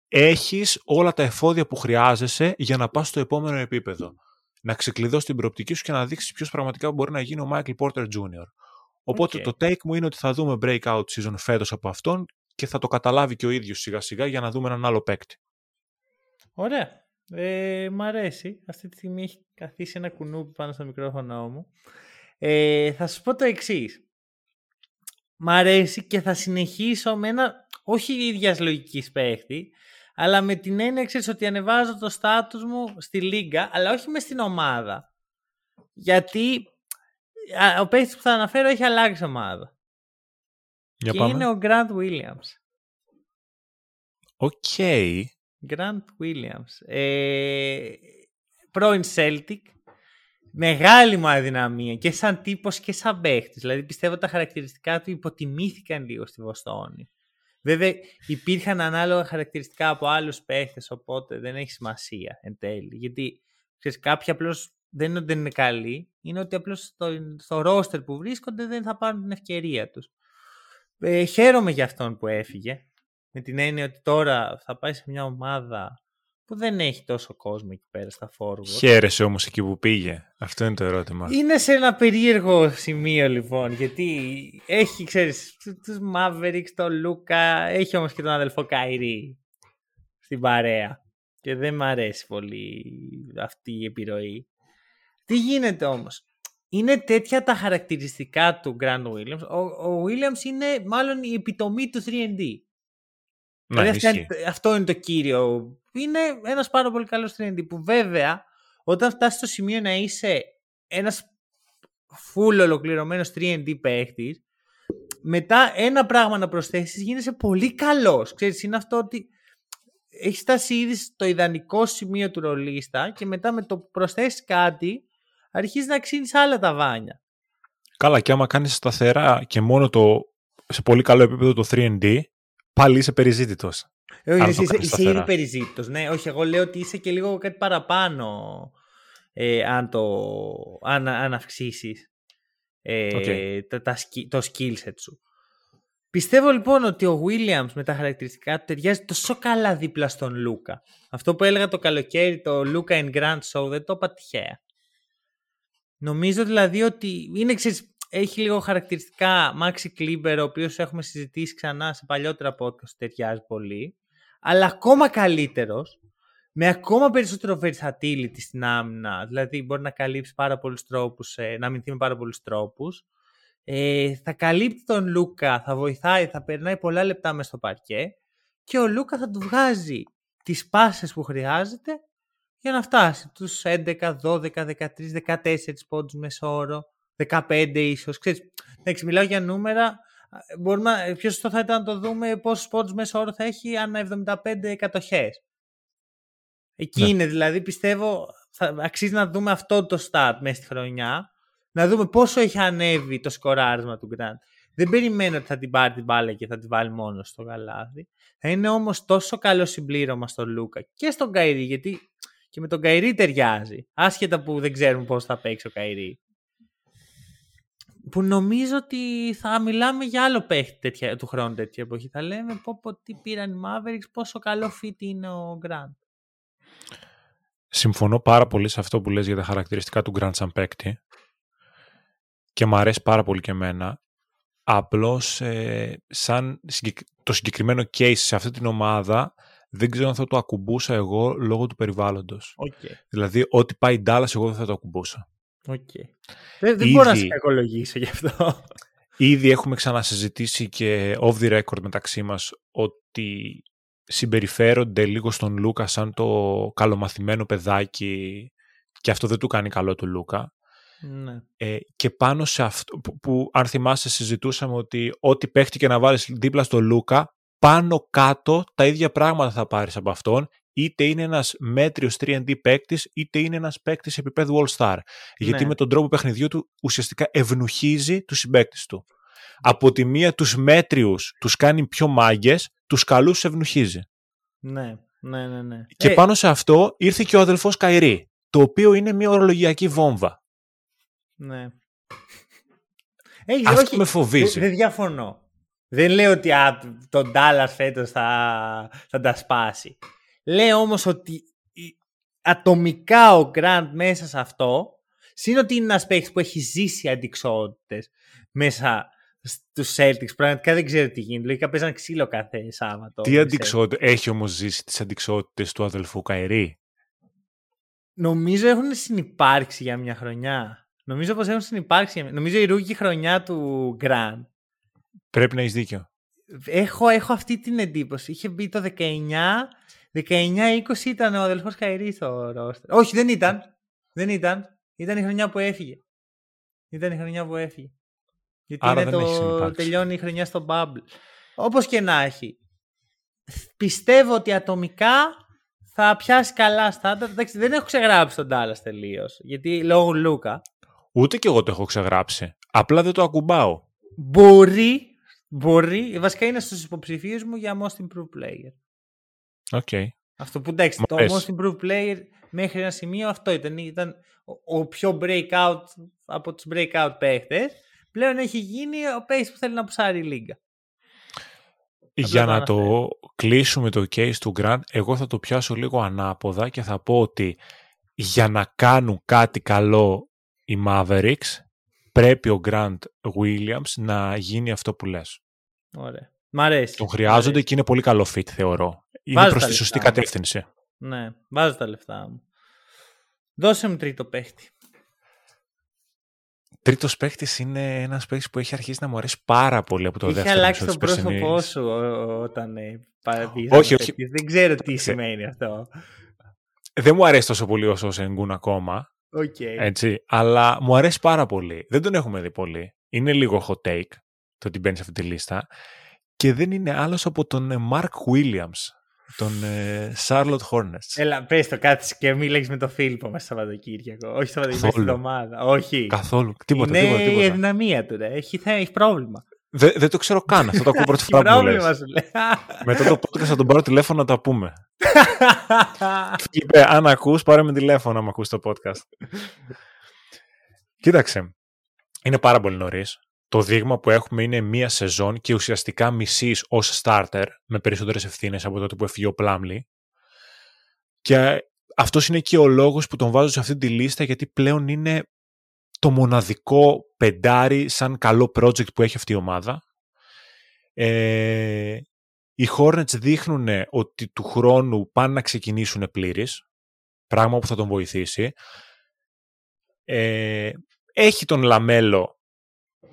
έχεις όλα τα εφόδια που χρειάζεσαι για να πας στο επόμενο επίπεδο. Να ξεκλειδώσει την προοπτική σου και να δείξεις ποιος πραγματικά μπορεί να γίνει ο Michael Porter Jr. Οπότε Οκ. το take μου είναι ότι θα δούμε breakout season φέτος από αυτόν και θα το καταλάβει και ο ίδιος σιγά σιγά για να δούμε έναν άλλο παίκτη. Ωραία. Ε, μ' αρέσει. Αυτή τη στιγμή έχει καθίσει ένα κουνούπι πάνω στο μικρόφωνο μου. Ε, θα σας πω το εξής. Μ' αρέσει και θα συνεχίσω με ένα όχι ίδιας λογικής παίχτη, αλλά με την έννοια ξέρεις, ότι ανεβάζω το στάτους μου στη λίγκα, αλλά όχι μες στην ομάδα. Γιατί α, ο παίχτης που θα αναφέρω έχει αλλάξει ομάδα. Για και πάμε. είναι ο Grant Williams. Οκ. Grant Williams. Ε, πρώην Celtic. Μεγάλη μου αδυναμία και σαν τύπος και σαν παίχτης. Δηλαδή πιστεύω τα χαρακτηριστικά του υποτιμήθηκαν λίγο στη Βοστόνη. Βέβαια υπήρχαν ανάλογα χαρακτηριστικά από άλλους παίχτες οπότε δεν έχει σημασία εν τέλει. Γιατί ξέρεις, κάποιοι απλώς δεν είναι ότι δεν είναι καλοί, είναι ότι απλώς στο, στο roster που βρίσκονται δεν θα πάρουν την ευκαιρία τους. Ε, χαίρομαι για αυτόν που έφυγε. Με την έννοια ότι τώρα θα πάει σε μια ομάδα που δεν έχει τόσο κόσμο εκεί πέρα στα forward. Χαίρεσαι όμως εκεί που πήγε. Αυτό είναι το ερώτημα. Είναι σε ένα περίεργο σημείο λοιπόν, γιατί έχει, ξέρεις, τους Mavericks, τον Λούκα, έχει όμως και τον αδελφό Καϊρή στην παρέα. Και δεν μ' αρέσει πολύ αυτή η επιρροή. Τι γίνεται όμως; Είναι τέτοια τα χαρακτηριστικά του Grant Williams. Ο, ο Williams είναι μάλλον η επιτομή του 3D. Ναι, Δηλαδή αυτά ισχύει. είναι- αυτό είναι το κύριο. Είναι ένας πάρα πολύ καλός 3D που βέβαια όταν φτάσεις στο σημείο να είσαι ένας full ολοκληρωμένος 3D παίχτης μετά ένα πράγμα να προσθέσεις γίνεσαι πολύ καλός. Ξέρεις, είναι αυτό ότι έχεις φτάσει ήδη στο ιδανικό σημείο του ρολίστα και μετά με το που προσθέσεις κάτι αρχίζεις να ξύνεις άλλα τα βάνια. Καλά, και άμα κάνεις σταθερά και μόνο το σε πολύ καλό επίπεδο το 3D, πάλι είσαι περιζήτητος. Ε, Όχι, Αν είσαι, το είσαι, κάνεις είσαι σταθερά. ήδη περιζήτητος. Ναι, όχι, εγώ λέω ότι είσαι και λίγο κάτι παραπάνω ε, αν, το, αν, αν αυξήσεις ε, Οκ. τα, τα, ski- το skill set σου. Πιστεύω λοιπόν ότι ο Williams με τα χαρακτηριστικά του ταιριάζει τόσο καλά δίπλα στον Luka. Αυτό που έλεγα το καλοκαίρι, το Luka and Grant Show, δεν το είπα τυχαία. Νομίζω δηλαδή ότι είναι, ξέρεις, έχει λίγο χαρακτηριστικά Maxi Kleber, ο οποίος έχουμε συζητήσει ξανά σε παλιότερα podcast, ταιριάζει πολύ. Αλλά ακόμα καλύτερος, με ακόμα περισσότερο versatility στην άμυνα. Δηλαδή μπορεί να καλύψει πάρα πολλούς τρόπους, ε, να αμυνθεί με πάρα πολλούς τρόπους. Ε, θα καλύπτει τον Λούκα, θα βοηθάει, θα περνάει πολλά λεπτά μέσα στο παρκέ και ο Λούκα θα του βγάζει τις πάσες που χρειάζεται για να φτάσει τους 11, 12, 13, 14 πόντους μεσόωρο, 15 ίσως. Ξέρεις, εντάξει, μιλάω για νούμερα, μπορούμε, πιο σωστό θα ήταν να το δούμε πόσους πόντους μεσόωρο θα έχει ανά 75 εκατοχές. Εκεί ναι. είναι δηλαδή, πιστεύω, θα αξίζει να δούμε αυτό το start μέσα στη χρονιά, να δούμε πόσο έχει ανέβει το σκοράρισμα του Grant. Δεν περιμένω ότι θα την πάρει την μπάλα και θα την βάλει μόνος στο γαλάζι. Θα είναι όμως τόσο καλό συμπλήρωμα στον Luka και στον Kyrie, γιατί και με τον Kyrie ταιριάζει. Άσχετα που δεν ξέρουμε πώς θα παίξει ο Kyrie. Που νομίζω ότι θα μιλάμε για άλλο παίχτη τέτοια, του χρόνου τέτοια εποχή. Θα λέμε πω, πω τι πήραν οι Mavericks, πόσο καλό fit είναι ο Grant. Συμφωνώ πάρα πολύ σε αυτό που λες για τα χαρακτηριστικά του Grant σαν παίκτη και μου αρέσει πάρα πολύ και εμένα. Απλώς ε, σαν το συγκεκριμένο case σε αυτή την ομάδα δεν ξέρω αν θα το ακουμπούσα εγώ λόγω του περιβάλλοντος. Okay. Δηλαδή ό,τι πάει Dallas εγώ δεν θα το ακουμπούσα. Okay. Δεν, δεν μπορώ να σε κακολογήσω γι' αυτό. Ήδη έχουμε ξανασυζητήσει και off the record μεταξύ μας ότι συμπεριφέρονται λίγο στον Λούκα σαν το καλομαθημένο παιδάκι και αυτό δεν του κάνει καλό του Λούκα. Ναι. Ε, και πάνω σε αυτό που, που αν θυμάσαι συζητούσαμε ότι ό,τι παίχτηκε να βάλεις δίπλα στο Λούκα πάνω κάτω τα ίδια πράγματα θα πάρεις από αυτόν είτε είναι ένας μέτριος 3D παίκτης, είτε είναι ένας παίκτης επίπεδου All-Star. Γιατί ναι. με τον τρόπο παιχνιδιού του ουσιαστικά ευνουχίζει τους συμπαίκτες του. Από τη μία τους μέτριους τους κάνει πιο μάγκες, τους καλούς ευνουχίζει. Ναι, ναι, ναι. ναι. Και ε... πάνω σε αυτό ήρθε και ο αδελφός Καϊρή, το οποίο είναι μια ορολογιακή βόμβα. Ναι. Έχει, αυτό όχι, με φοβίζει. Δεν, διαφωνώ. Δεν λέω ότι α, τον Ντάλλα φέτος θα, θα τα σπάσει. Λέω όμως ότι ατομικά ο Γκραντ μέσα σε αυτό, σύν ότι είναι ένας παίχτη που έχει ζήσει αντικσότητες μέσα στους Celtics. Πραγματικά δεν ξέρω τι γίνεται. Λογικά παίζαν ξύλο κάθε Σάββατο. Τι αντικσότητε. Έχει όμως ζήσει τις αντικσότητες του αδελφού Καερή. Νομίζω έχουν συνεπάρξει για μια χρονιά. Νομίζω πως έχουν συνεπάρξει. Νομίζω η ρούκη χρονιά του Γκραντ Πρέπει να έχεις δίκιο. Έχω, έχω αυτή την εντύπωση. Είχε μπει το 19, 19-20 ήταν ο αδελφός Καϊρή στο ρόστερ. Όχι, δεν ήταν. Δεν ήταν. Ήταν η χρονιά που έφυγε. Ήταν η χρονιά που έφυγε. Γιατί Άρα είναι δεν το... τελειώνει η χρονιά στο Bubble. Όπως και να έχει. Πιστεύω ότι ατομικά θα πιάσει καλά στάνταρ. Δεν έχω ξεγράψει τον Dallas τελείως. Γιατί λόγω Λούκα. Ούτε κι εγώ το έχω ξεγράψει. Απλά δεν το ακουμπάω. Μπορεί Μπορεί, βασικά είναι στους υποψηφίους μου για Most Improved Player. Okay. Αυτό που εντάξει, το Most Improved Player μέχρι ένα σημείο αυτό ήταν. Ήταν ο, πιο breakout από τους breakout παίχτες. Πλέον έχει γίνει ο παίχτης που θέλει να πουσάρει η λίγα. Για να το κλείσουμε το case του Grant, εγώ θα το πιάσω λίγο ανάποδα και θα πω ότι για να κάνουν κάτι καλό οι Mavericks πρέπει ο Grant Williams να γίνει αυτό που λες. Ωραία. Μ' αρέσει. Τον χρειάζονται και είναι πολύ καλό fit, θεωρώ. Είναι προς προς τη σωστή κατεύθυνση. Ναι, βάζω τα λεφτά μου. Δώσε μου τρίτο παίχτη. Τρίτος παίχτης είναι ένας παίχτης που έχει αρχίσει να μου αρέσει πάρα πολύ από το Είχε δεύτερο. Είχε αλλάξει το πρόσωπό σου όταν ε, όχι, όχι. Δεν ξέρω τι σημαίνει αυτό. Δεν μου αρέσει τόσο πολύ όσο ο Σενγκούν ακόμα. Okay. Έτσι, αλλά μου αρέσει πάρα πολύ. Δεν τον έχουμε δει πολύ. Είναι λίγο hot take το ότι μπαίνει σε αυτή τη λίστα. Και δεν είναι άλλος από τον ε, Mark Williams, τον ε, Charlotte Hornets. Έλα, πες το κάτσε και μίλαγες με τον Φίλιππο μέσα Σαββατοκύριακο. Όχι Σαββατοκύριακο, στην εβδομάδα. Όχι. Καθόλου. Τίποτα, είναι τίποτα, τίποτα. η αδυναμία του, ρε. Έχει, έχει πρόβλημα. Δεν, δεν το ξέρω καν. Αυτό το ακούω πρώτη φορά που λες. Μετά το podcast θα τον πάρω τηλέφωνο να τα πούμε. Είπε, αν ακούς, πάρε με τηλέφωνο να ακούς το podcast. Κοίταξε. Είναι πάρα πολύ νωρίς. Το δείγμα που έχουμε είναι μία σεζόν και ουσιαστικά μισή ως starter με περισσότερες ευθύνες από τότε που έφυγε ο Πλάμλι. Και αυτός είναι και ο λόγος που τον βάζω σε αυτή τη λίστα γιατί πλέον είναι το μοναδικό πεντάρι σαν καλό project που έχει αυτή η ομάδα. Ε, Οι Hornets δείχνουν ότι του χρόνου πάνε να ξεκινήσουν πλήρεις, πράγμα που θα τον βοηθήσει. Ε, έχει τον LaMelo,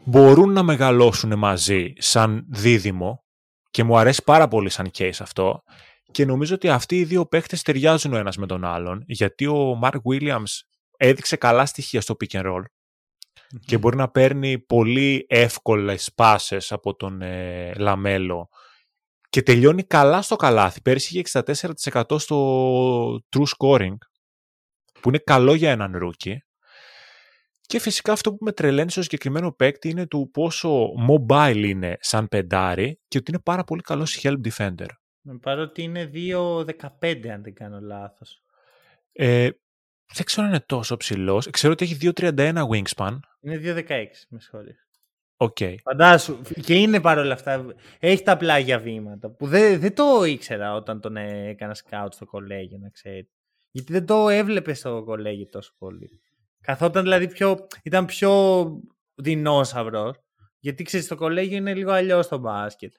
μπορούν να μεγαλώσουν μαζί σαν δίδυμο και μου αρέσει πάρα πολύ σαν case αυτό και νομίζω ότι αυτοί οι δύο παίχτες ταιριάζουν ο ένας με τον άλλον γιατί ο Mark Williams έδειξε καλά στοιχεία στο pick and roll και μπορεί να παίρνει πολύ εύκολες πάσες από τον ε, LaMelo και τελειώνει καλά στο καλάθι. Πέρυσι είχε 64% στο true scoring που είναι καλό για έναν rookie. Και φυσικά αυτό που με τρελαίνει στο συγκεκριμένο παίκτη είναι του πόσο mobile είναι σαν πεντάρι και ότι είναι πάρα πολύ καλός help defender. Παρότι είναι 2-15 αν δεν κάνω λάθος. Ε, δεν ξέρω αν είναι τόσο ψηλός. Ξέρω ότι έχει 2,31 wingspan. Είναι 2,16, με συγχωρείς. Οκ. Okay. Φαντάσου. Και είναι παρόλα αυτά. Έχει τα πλάγια βήματα. Που δεν, δεν το ήξερα όταν τον έκανα scout στο κολέγιο, να ξέρει. Γιατί δεν το έβλεπες στο κολέγιο τόσο πολύ. Καθόταν δηλαδή πιο. ήταν πιο δεινόσαυρος. Γιατί ξέρεις, στο κολέγιο είναι λίγο αλλιώς το μπάσκετ.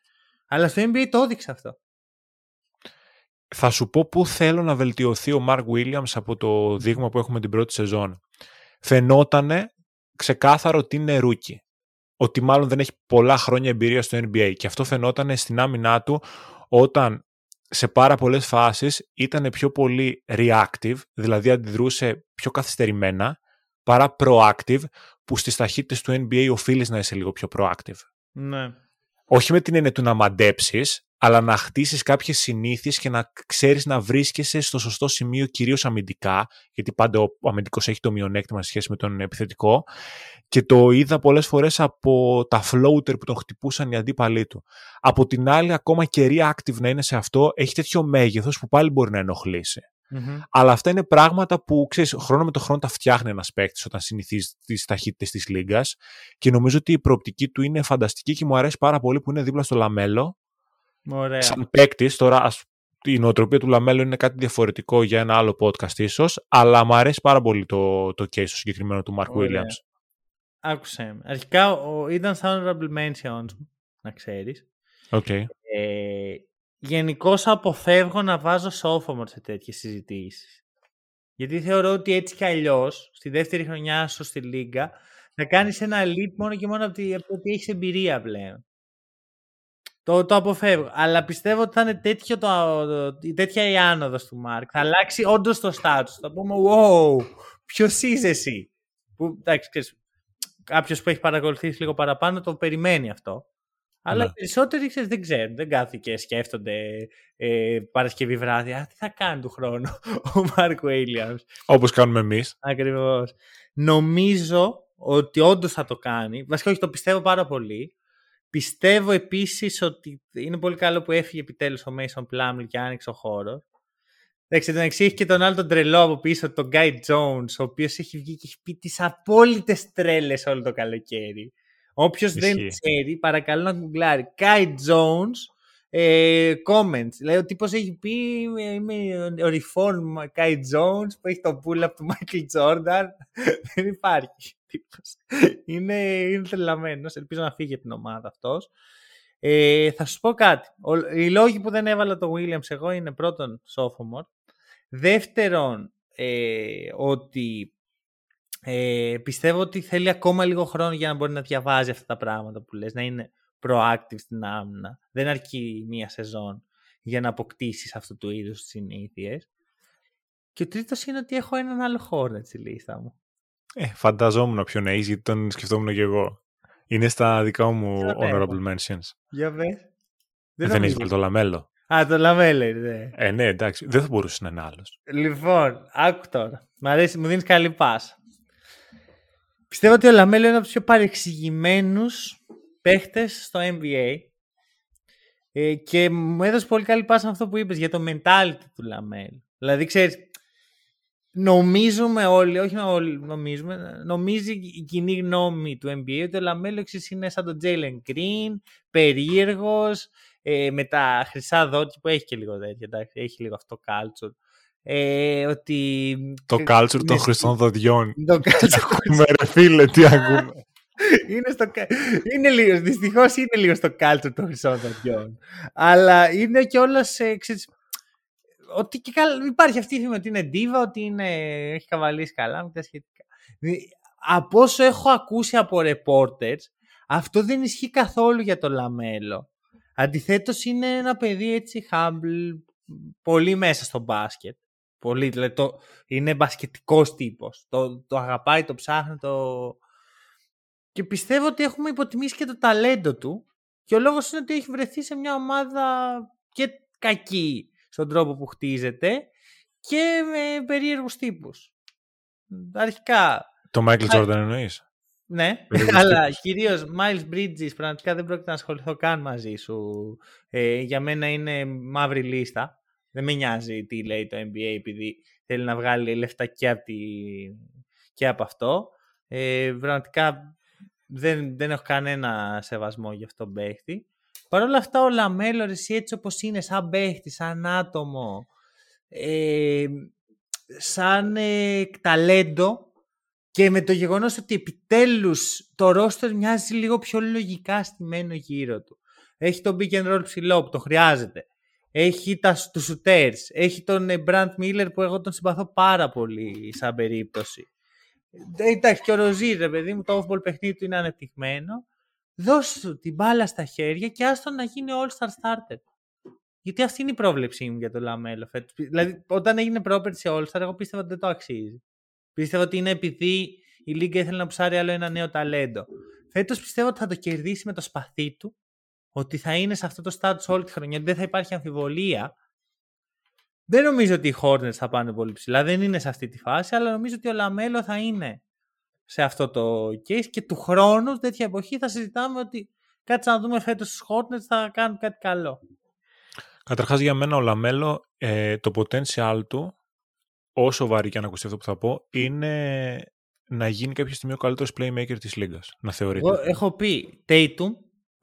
Αλλά στο NBA το έδειξε αυτό θα σου πω πού θέλω να βελτιωθεί ο Mark Williams από το δείγμα που έχουμε την πρώτη σεζόν. Φαινότανε ξεκάθαρο ότι είναι rookie. Ότι μάλλον δεν έχει πολλά χρόνια εμπειρία στο NBA. Και αυτό φαινόταν στην άμυνά του όταν σε πάρα πολλές φάσεις ήταν πιο πολύ reactive, δηλαδή αντιδρούσε πιο καθυστερημένα, παρά proactive, που στις ταχύτητες του NBA οφείλεις να είσαι λίγο πιο proactive. Ναι. Όχι με την έννοια του να μαντέψεις, αλλά να χτίσεις κάποιες συνήθειες και να ξέρεις να βρίσκεσαι στο σωστό σημείο κυρίως αμυντικά, γιατί πάντα ο αμυντικός έχει το μειονέκτημα σε σχέση με τον επιθετικό και το είδα πολλές φορές από τα floater που τον χτυπούσαν οι αντίπαλοι του. Από την άλλη, ακόμα και reactive να είναι σε αυτό, έχει τέτοιο μέγεθος που πάλι μπορεί να ενοχλήσει. Mm-hmm. Αλλά αυτά είναι πράγματα που ξέρεις, χρόνο με το χρόνο τα φτιάχνει ένας παίκτης όταν συνηθίζει τις ταχύτητες της Λίγκας. Και νομίζω ότι η προοπτική του είναι φανταστική και μου αρέσει πάρα πολύ που είναι δίπλα στο Λαμέλο Ωραία. Σαν παίκτης, τώρα η νοοτροπία του Λαμέλο είναι κάτι διαφορετικό για ένα άλλο podcast ίσως, αλλά μου αρέσει πάρα πολύ το, το case το συγκεκριμένο του Mark Ωραία. Williams. Άκουσε. Αρχικά ο, ήταν σαν honorable mentions, να ξέρεις. Okay. Ε, Γενικώς αποφεύγω να βάζω sophomore σε τέτοιες συζητήσεις. Γιατί θεωρώ ότι έτσι κι αλλιώς, στη δεύτερη χρονιά σου στη Λίγκα, θα κάνεις ένα leap μόνο και μόνο από το ότι έχεις εμπειρία πλέον. Το, το αποφεύγω. Αλλά πιστεύω ότι θα είναι τέτοιο το, το, τέτοια η άνοδος του Μάρκ. Θα αλλάξει όντως το status. Θα πούμε, wow, ποιος είσαι εσύ; Που, εντάξει, ξέρεις, κάποιος που έχει παρακολουθήσει λίγο παραπάνω το περιμένει αυτό. Αλλά ναι. περισσότεροι ξέρεις, δεν ξέρουν, δεν κάθουν και σκέφτονται ε, Παρασκευή βράδυ. Α, τι θα κάνει του χρόνου ο Μάρκ Βέιλιαμ. Όπως κάνουμε εμείς. Ακριβώς. Νομίζω ότι όντως θα το κάνει. Βασικά, όχι, το πιστεύω πάρα πολύ. Πιστεύω επίσης ότι είναι πολύ καλό που έφυγε επιτέλους ο Mason Plumlee και άνοιξε ο χώρος. Εντάξει, τον έχει και τον άλλο τον τρελό από πίσω, τον Guy Jones, ο οποίος έχει βγει και έχει πει τις απόλυτες τρέλες όλο το καλοκαίρι. Όποιος δεν ξέρει, παρακαλώ να γκουγκλάρει. Guy Jones, ε, comments. Δηλαδή ο τύπος έχει πει, είμαι ο reform Guy Jones που έχει το pull-up του Michael Jordan. δεν υπάρχει είναι, είναι τρελαμένος. Ελπίζω να φύγει από την ομάδα αυτός. Ε, θα σου πω κάτι. οι λόγοι που δεν έβαλα το Williams εγώ είναι πρώτον sophomore. Δεύτερον, ε, ότι ε, πιστεύω ότι θέλει ακόμα λίγο χρόνο για να μπορεί να διαβάζει αυτά τα πράγματα που λες, να είναι proactive στην άμυνα. Δεν αρκεί μία σεζόν για να αποκτήσεις αυτού του είδους τις συνήθειες. Και ο τρίτος είναι ότι έχω έναν άλλο χώρο στη λίστα μου. Ε, φανταζόμουν ποιον να γιατί τον σκεφτόμουν και εγώ. Είναι στα δικά μου honorable mentions. Για πες. Δεν, δεν έχεις βάλει το λαμέλο. Α, το λαμέλο ναι. Ε, ναι, εντάξει. Δεν θα μπορούσε να είναι άλλος. Λοιπόν, άκου τώρα. Μ' αρέσει, μου δίνεις καλή πάσα. Πιστεύω ότι ο Λαμέλο είναι από τους πιο παρεξηγημένους παίχτες στο NBA. Ε, και μου έδωσε πολύ καλή πάσα αυτό που είπες για το mentality του Λαμέλο. Δηλαδή, ξέρεις, νομίζουμε όλοι, όχι όλοι νομίζουμε, νομίζει η κοινή γνώμη του NBA ότι ο Λαμέλο είναι σαν τον Jalen Green, περίεργος, ε, με τα χρυσά δόντια που έχει και λίγο τέτοια, εντάξει, έχει λίγο αυτό το culture. Ε, ότι... Το culture των χρυσών δοντιών. Το culture. ρε φίλε, τι ακούμε. είναι, στο, είναι λίγο, δυστυχώς είναι λίγο στο κάλτσο των χρυσών δοντιών. Αλλά είναι και όλας σε, ότι και καλ... υπάρχει αυτή η φήμη ότι είναι ντίβα, ότι είναι... έχει καβαλήσει καλά με τα σχετικά. Από όσο έχω ακούσει από reporters, αυτό δεν ισχύει καθόλου για το Λαμέλο. Αντιθέτως είναι ένα παιδί έτσι humble, πολύ μέσα στο μπάσκετ. Πολύ, δηλαδή το, είναι μπασκετικός τύπος. Το, το αγαπάει, το ψάχνει, το... Και πιστεύω ότι έχουμε υποτιμήσει και το ταλέντο του και ο λόγος είναι ότι έχει βρεθεί σε μια ομάδα και κακή στον τρόπο που χτίζεται και με περίεργους τύπους. Αρχικά... Το Michael Jordan εννοείς; Ναι, αλλά κύριε Miles Bridges πραγματικά δεν πρόκειται να ασχοληθώ καν μαζί σου. Ε, για μένα είναι μαύρη λίστα. Δεν με νοιάζει τι λέει το NBA επειδή θέλει να βγάλει λεφτά και από, τη... και από αυτό. Ε, πραγματικά δεν, δεν έχω κανένα σεβασμό για αυτό τον παίχτη. Παρ' όλα αυτά ο Λαμέλο έτσι όπως είναι σαν παίχτη, σαν άτομο, ε, σαν ε, ταλέντο και με το γεγονός ότι επιτέλους το ρόστερ μοιάζει λίγο πιο λογικά στημένο γύρω του. Έχει τον pick and roll ψηλό που το χρειάζεται. Έχει τα, τους shooters. Έχει τον Brand Miller που εγώ τον συμπαθώ πάρα πολύ σαν περίπτωση. Ε, εντάξει και ο Ροζίρ, ρε παιδί μου, το off-ball παιχνίδι του είναι ανεπτυγμένο. Δώσ' του την μπάλα στα χέρια και άστον να γίνει all-star starter. Γιατί αυτή είναι η πρόβλεψή μου για το Λαμέλο. Δηλαδή, όταν έγινε πρόπερση all-star, εγώ πίστευα ότι δεν το αξίζει. Πίστευα ότι είναι επειδή η Λίγκα ήθελε να πουσάρει άλλο ένα νέο ταλέντο. Φέτος πιστεύω ότι θα το κερδίσει με το σπαθί του, ότι θα είναι σε αυτό το status όλη τη χρονιά, δεν θα υπάρχει αμφιβολία. Δεν νομίζω ότι οι Hornets θα πάνε πολύ ψηλά, δεν είναι σε αυτή τη φάση, αλλά νομίζω ότι ο Λαμέλο θα είναι σε αυτό το case και του χρόνου, τέτοια εποχή, θα συζητάμε ότι κάτσε να δούμε φέτος στους Hornets θα κάνουν κάτι καλό. Καταρχάς για μένα ο Λαμέλο, ε, το potential του όσο βαρύ και αν ακουστεί αυτό που θα πω, είναι να γίνει κάποια στιγμή ο καλύτερος playmaker της Λίγκα. Να θεωρείται. Εγώ έχω πει Tatum,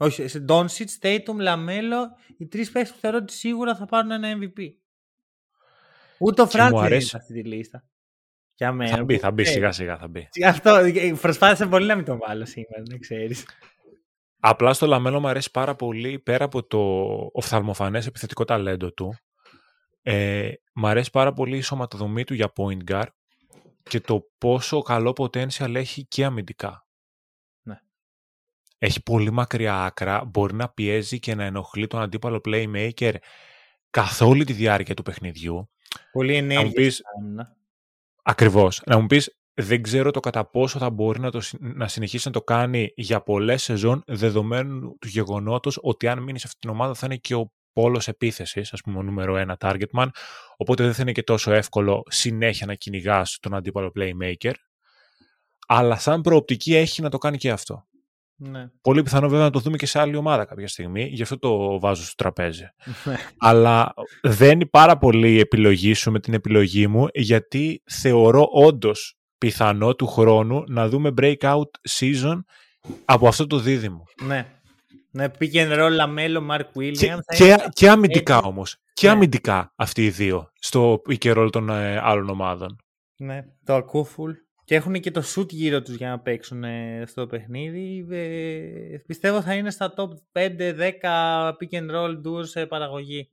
όχι, σε Doncic, Tatum, Λαμέλο, οι τρεις παίχτες που θεωρώ ότι σίγουρα θα πάρουν ένα MVP. Ούτε ο Franz δεν είναι σε αυτή τη λίστα. Για μένα. Θα μπει, θα μπει, σιγά σιγά θα μπει. Αυτό, προσπάθησα πολύ να μην το βάλω σήμερα, δεν ξέρεις. Απλά στο Λαμέλο μου αρέσει πάρα πολύ, πέρα από το οφθαλμοφανές επιθετικό ταλέντο του, ε, μ' αρέσει πάρα πολύ η σωματοδομή του για point guard και το πόσο καλό potential έχει και αμυντικά. Ναι. Έχει πολύ μακριά άκρα, μπορεί να πιέζει και να ενοχλεί τον αντίπαλο playmaker καθ' όλη τη διάρκεια του παιχνιδιού. Πολύ ενέργεια. Πεις, ακριβώς. Να μου πεις, δεν ξέρω το κατά πόσο θα μπορεί να, το, να συνεχίσει να το κάνει για πολλές σεζόν δεδομένου του γεγονότος ότι αν μείνεις σε αυτή την ομάδα θα είναι και ο πόλος επίθεσης, ας πούμε, ο νούμερο ένα targetman. Οπότε δεν θα είναι και τόσο εύκολο συνέχεια να κυνηγάς τον αντίπαλο playmaker. Αλλά σαν προοπτική έχει να το κάνει και αυτό. Ναι. Πολύ πιθανό βέβαια να το δούμε και σε άλλη ομάδα κάποια στιγμή, γι' αυτό το βάζω στο τραπέζι. Ναι. Αλλά δένει πάρα πολύ η επιλογή σου με την επιλογή μου, γιατί θεωρώ όντως πιθανό του χρόνου να δούμε breakout season από αυτό το δίδυμο. Ναι, ναι, πήγε ρόλα μέλο Μαρκ Βίλιαμ. Και, και, αμυντικά όμως. Και ναι. αμυντικά αυτοί οι δύο στο και ρόλο των ε, άλλων ομάδων. Ναι, το ακούω full. Και έχουν και το shoot γύρω τους για να παίξουν ε, στο παιχνίδι. Ε, πιστεύω θα είναι στα top 5-10 pick and roll duos σε παραγωγή.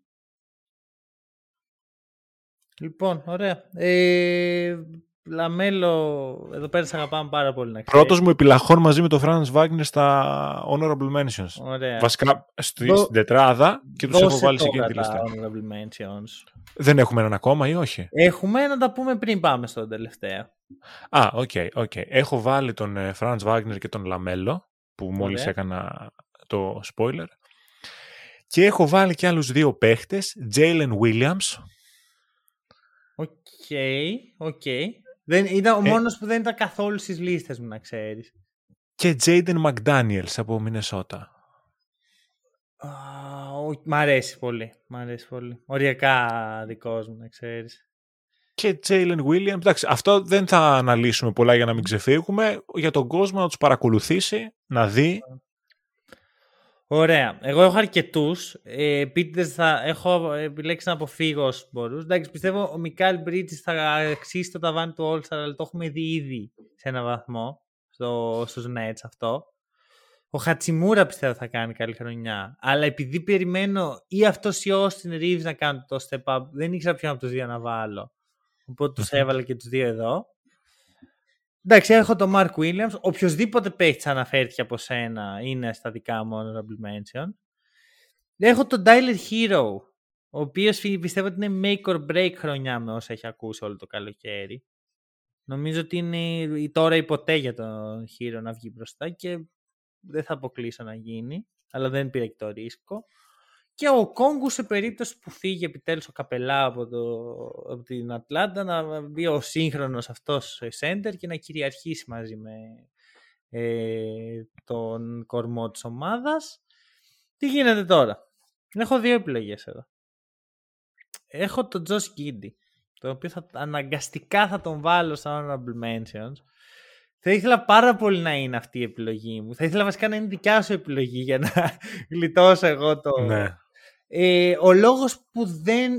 Λοιπόν, ωραία. Ε, Λαμέλο, εδώ πέρα σε αγαπάμε πάρα πολύ. Να Πρώτος μου επιλαχών μαζί με τον Franz Wagner στα Honorable Mentions. Ωραία. Βασικά στη, Δω... στην τετράδα και τους έχω βάλει σε εκείνη τη λίστα. Honorable Mentions. Δεν έχουμε έναν ακόμα ή όχι; Έχουμε να τα πούμε πριν πάμε στο τελευταίο. Α, okay, okay, okay. Έχω βάλει τον ε, Franz Wagner και τον Λαμέλο που μόλις έκανα το spoiler. Και έχω βάλει και άλλους δύο παίχτες, Jalen Williams. Okay, okay, okay. Okay. Δεν, ήταν ο ε, μόνος που δεν ήταν καθόλου στις λίστες μου, να ξέρεις. Και Jaden McDaniels από Μινεσότα. Uh, μ' αρέσει πολύ. Μ' αρέσει πολύ. Οριακά δικός μου, να ξέρεις. Και Jalen Williams. Εντάξει, αυτό δεν θα αναλύσουμε πολλά για να μην ξεφύγουμε. Για τον κόσμο να τους παρακολουθήσει, να δει Ωραία. Εγώ έχω αρκετούς. Ε, θα έχω επιλέξει να αποφύγω όσους μπορούς. Εντάξει, πιστεύω ο Μικάλ Μπρίτζης θα αξίσει το ταβάνι του All αλλά το έχουμε δει ήδη σε ένα βαθμό στο, στους Nets αυτό. Ο Χατσιμούρα πιστεύω θα κάνει καλή χρονιά. Αλλά επειδή περιμένω ή αυτός ή ο Austin Reeves να κάνουν το step up, δεν ήξερα ποιον από τους δύο να βάλω. Οπότε τους έβαλα και τους δύο εδώ. Εντάξει, έχω τον Mark Williams. Οποιοδήποτε παίχτης αναφέρθηκε από σένα είναι στα δικά μου honorable mention. Έχω τον Tyler Herro, ο οποίος πιστεύω ότι είναι make or break χρονιά με όσα έχει ακούσει όλο το καλοκαίρι. Νομίζω ότι είναι τώρα ή ποτέ για τον Herro να βγει μπροστά και δεν θα αποκλείσω να γίνει, αλλά δεν πήρα και το ρίσκο. Και ο Κόγκου σε περίπτωση που φύγει επιτέλους ο Καπελά από, το, από την Ατλάντα να μπει ο σύγχρονος αυτός σέντερ και να κυριαρχήσει μαζί με ε, τον κορμό της ομάδας. Τι γίνεται τώρα; Έχω δύο επιλογές εδώ. Έχω τον Τζος Γκίντι, το οποίο θα, αναγκαστικά θα τον βάλω στα honorable mentions. Θα ήθελα πάρα πολύ να είναι αυτή η επιλογή μου. Θα ήθελα βασικά να είναι δικιά σου επιλογή για να γλιτώσω εγώ το... Ναι. Ε, ο λόγος που δεν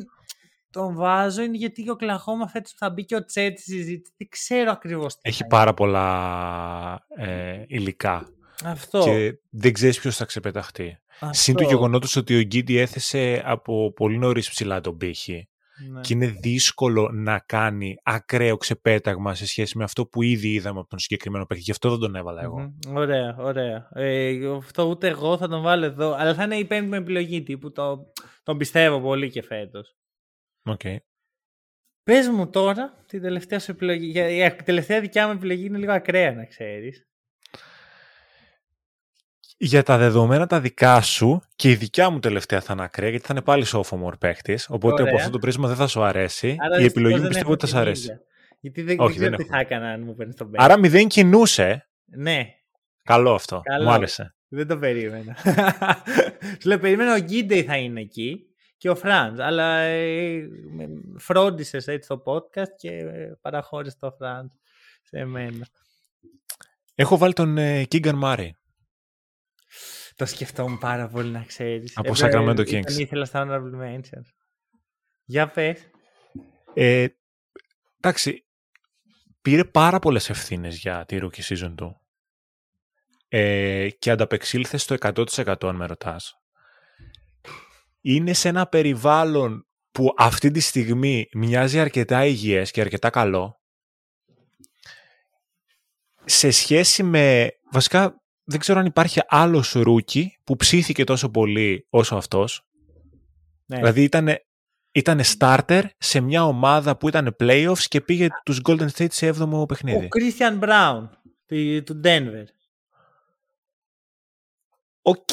τον βάζω είναι γιατί ο Κλαχώμα φέτος θα μπει και ο Τσέτ στη συζήτηση. Δεν ξέρω ακριβώς τι Έχει πάρα πολλά ε, υλικά. Αυτό. Και δεν ξέρεις ποιος θα ξεπεταχτεί. Αυτό. Συν το γεγονότος ότι ο Γκίντι έθεσε από πολύ νωρίς ψηλά τον πύχη. Ναι. Και είναι δύσκολο να κάνει ακραίο ξεπέταγμα σε σχέση με αυτό που ήδη είδαμε από τον συγκεκριμένο παίκτη. Γι' αυτό δεν τον έβαλα εγώ. Μμμ. Ωραία, ωραία. Ε, αυτό ούτε εγώ θα τον βάλω εδώ. Αλλά θα είναι η πέμπτη μου επιλογή τύπου. Το, τον πιστεύω πολύ και φέτος. Οκ. Πες μου τώρα την τελευταία σου επιλογή. Για, η τελευταία δικιά μου επιλογή είναι λίγο ακραία να ξέρεις. Για τα δεδομένα τα δικά σου και η δικιά μου τελευταία θα είναι ακραία γιατί θα είναι πάλι sophomore παίκτη. Οπότε Ωραία. από αυτό το πρίσμα δεν θα σου αρέσει. Άρα η δυστυχώς επιλογή μου δεν πιστεύω έχω ότι θα την σου αρέσει. ίδια. Γιατί δεν, Όχι, δεν ξέρω δεν τι έχω. θα έκανα αν μου παίρνεις τον παίκτη. Άρα μηδέν κινούσε. Ναι, Καλό αυτό. Καλό. Μου άρεσε. δεν το περίμενα. Σου λέω, περίμενα ο Γκίντεϊ θα είναι εκεί και ο Φραντς. Αλλά ε, φρόντισες έτσι το podcast και ε, παραχώρησε το Φραντς σε μένα. Έχω βάλει τον ε, Keegan Murray. Το σκεφτόμουν πάρα πολύ να ξέρεις. Από Ε, Sacramento ε, Kings. Τον ήθελα στα honorable mentions. Για πες. Ε, εντάξει, πήρε πάρα πολλές ευθύνες για τη rookie season του. Ε, και ανταπεξήλθε στο 100% αν με ρωτάς. Είναι σε ένα περιβάλλον που αυτή τη στιγμή μοιάζει αρκετά υγιές και αρκετά καλό. Σε σχέση με... Βασικά δεν ξέρω αν υπάρχει άλλος rookie που ψήθηκε τόσο πολύ όσο αυτός. Ναι. Δηλαδή ήταν, ήταν starter σε μια ομάδα που ήταν playoffs και πήγε τους Golden State σε 7ο ο παιχνίδι. Christian Braun του- του Denver. OK,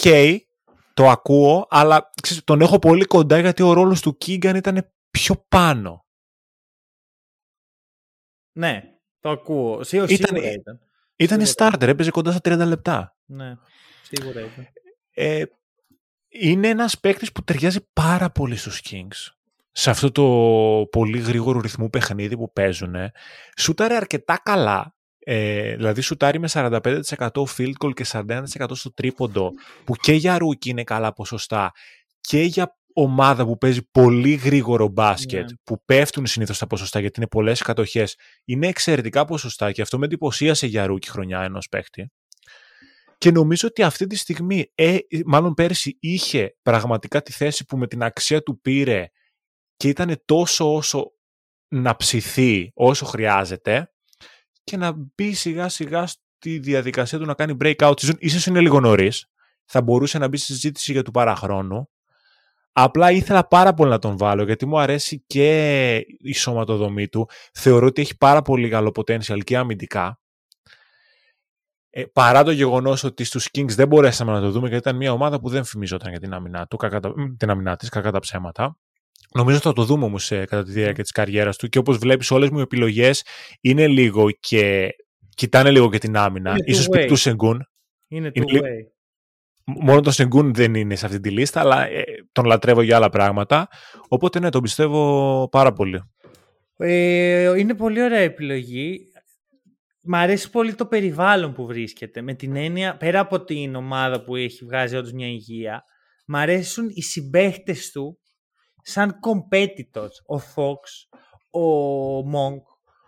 το ακούω, αλλά ξέρεις, τον έχω πολύ κοντά γιατί ο ρόλος του Keegan ήταν πιο πάνω. Ναι, το ακούω. Σίγουρα, Ήταν- σίγουρα ήταν. Ήταν Σίγουρα. starter, έπαιζε κοντά στα 30 λεπτά. Ναι, σίγουρα ήταν. Ε, είναι ένας παίκτης που ταιριάζει πάρα πολύ στους Kings. Σε αυτό το πολύ γρήγορου ρυθμού παιχνίδι που παίζουν. Σούταρε αρκετά καλά. Ε, δηλαδή σουτάρει με 45% field goal και 41% στο τρίποντο που και για rookie είναι καλά ποσοστά και για ομάδα που παίζει πολύ γρήγορο μπάσκετ Ναι. που πέφτουν συνήθως τα ποσοστά γιατί είναι πολλές κατοχές είναι εξαιρετικά ποσοστά και αυτό με εντυπωσίασε για rookie χρονιά ενός παίκτη. Και νομίζω ότι αυτή τη στιγμή, ε, μάλλον πέρσι, είχε πραγματικά τη θέση που με την αξία του πήρε και ήταν τόσο όσο να ψηθεί όσο χρειάζεται και να μπει σιγά σιγά στη διαδικασία του να κάνει breakout season. Ίσως είναι λίγο νωρίς. Θα μπορούσε να μπει στη συζήτηση για του παραχρόνου. Απλά ήθελα πάρα πολύ να τον βάλω γιατί μου αρέσει και η σωματοδομή του. Θεωρώ ότι έχει πάρα πολύ καλό potential και αμυντικά. Ε, παρά το γεγονός ότι στους Kings δεν μπορέσαμε να το δούμε γιατί ήταν μια ομάδα που δεν φημιζόταν για την άμυνά, του, κακά τα, μ, την άμυνά της, κακά τα ψέματα. Νομίζω ότι θα το δούμε όμως κατά τη διάρκεια της καριέρας του και όπως βλέπεις, όλες μου οι επιλογές είναι λίγο και κοιτάνε λίγο και την άμυνα. Είναι σω two-way. πει του Σενγκούν. Είναι Είναι two λίγο- way. Μόνο το Σενγκούν δεν είναι σε αυτή τη λίστα, αλλά ε, τον λατρεύω για άλλα πράγματα. Οπότε ναι, τον πιστεύω πάρα πολύ. Ε, είναι πολύ ωραία επιλογή. Μ' αρέσει πολύ το περιβάλλον που βρίσκεται. Με την έννοια, πέρα από την ομάδα που έχει βγάζει όντως μια υγεία, μ' αρέσουν οι συμπαίχτες του σαν competitors. Ο Fox, ο Monk,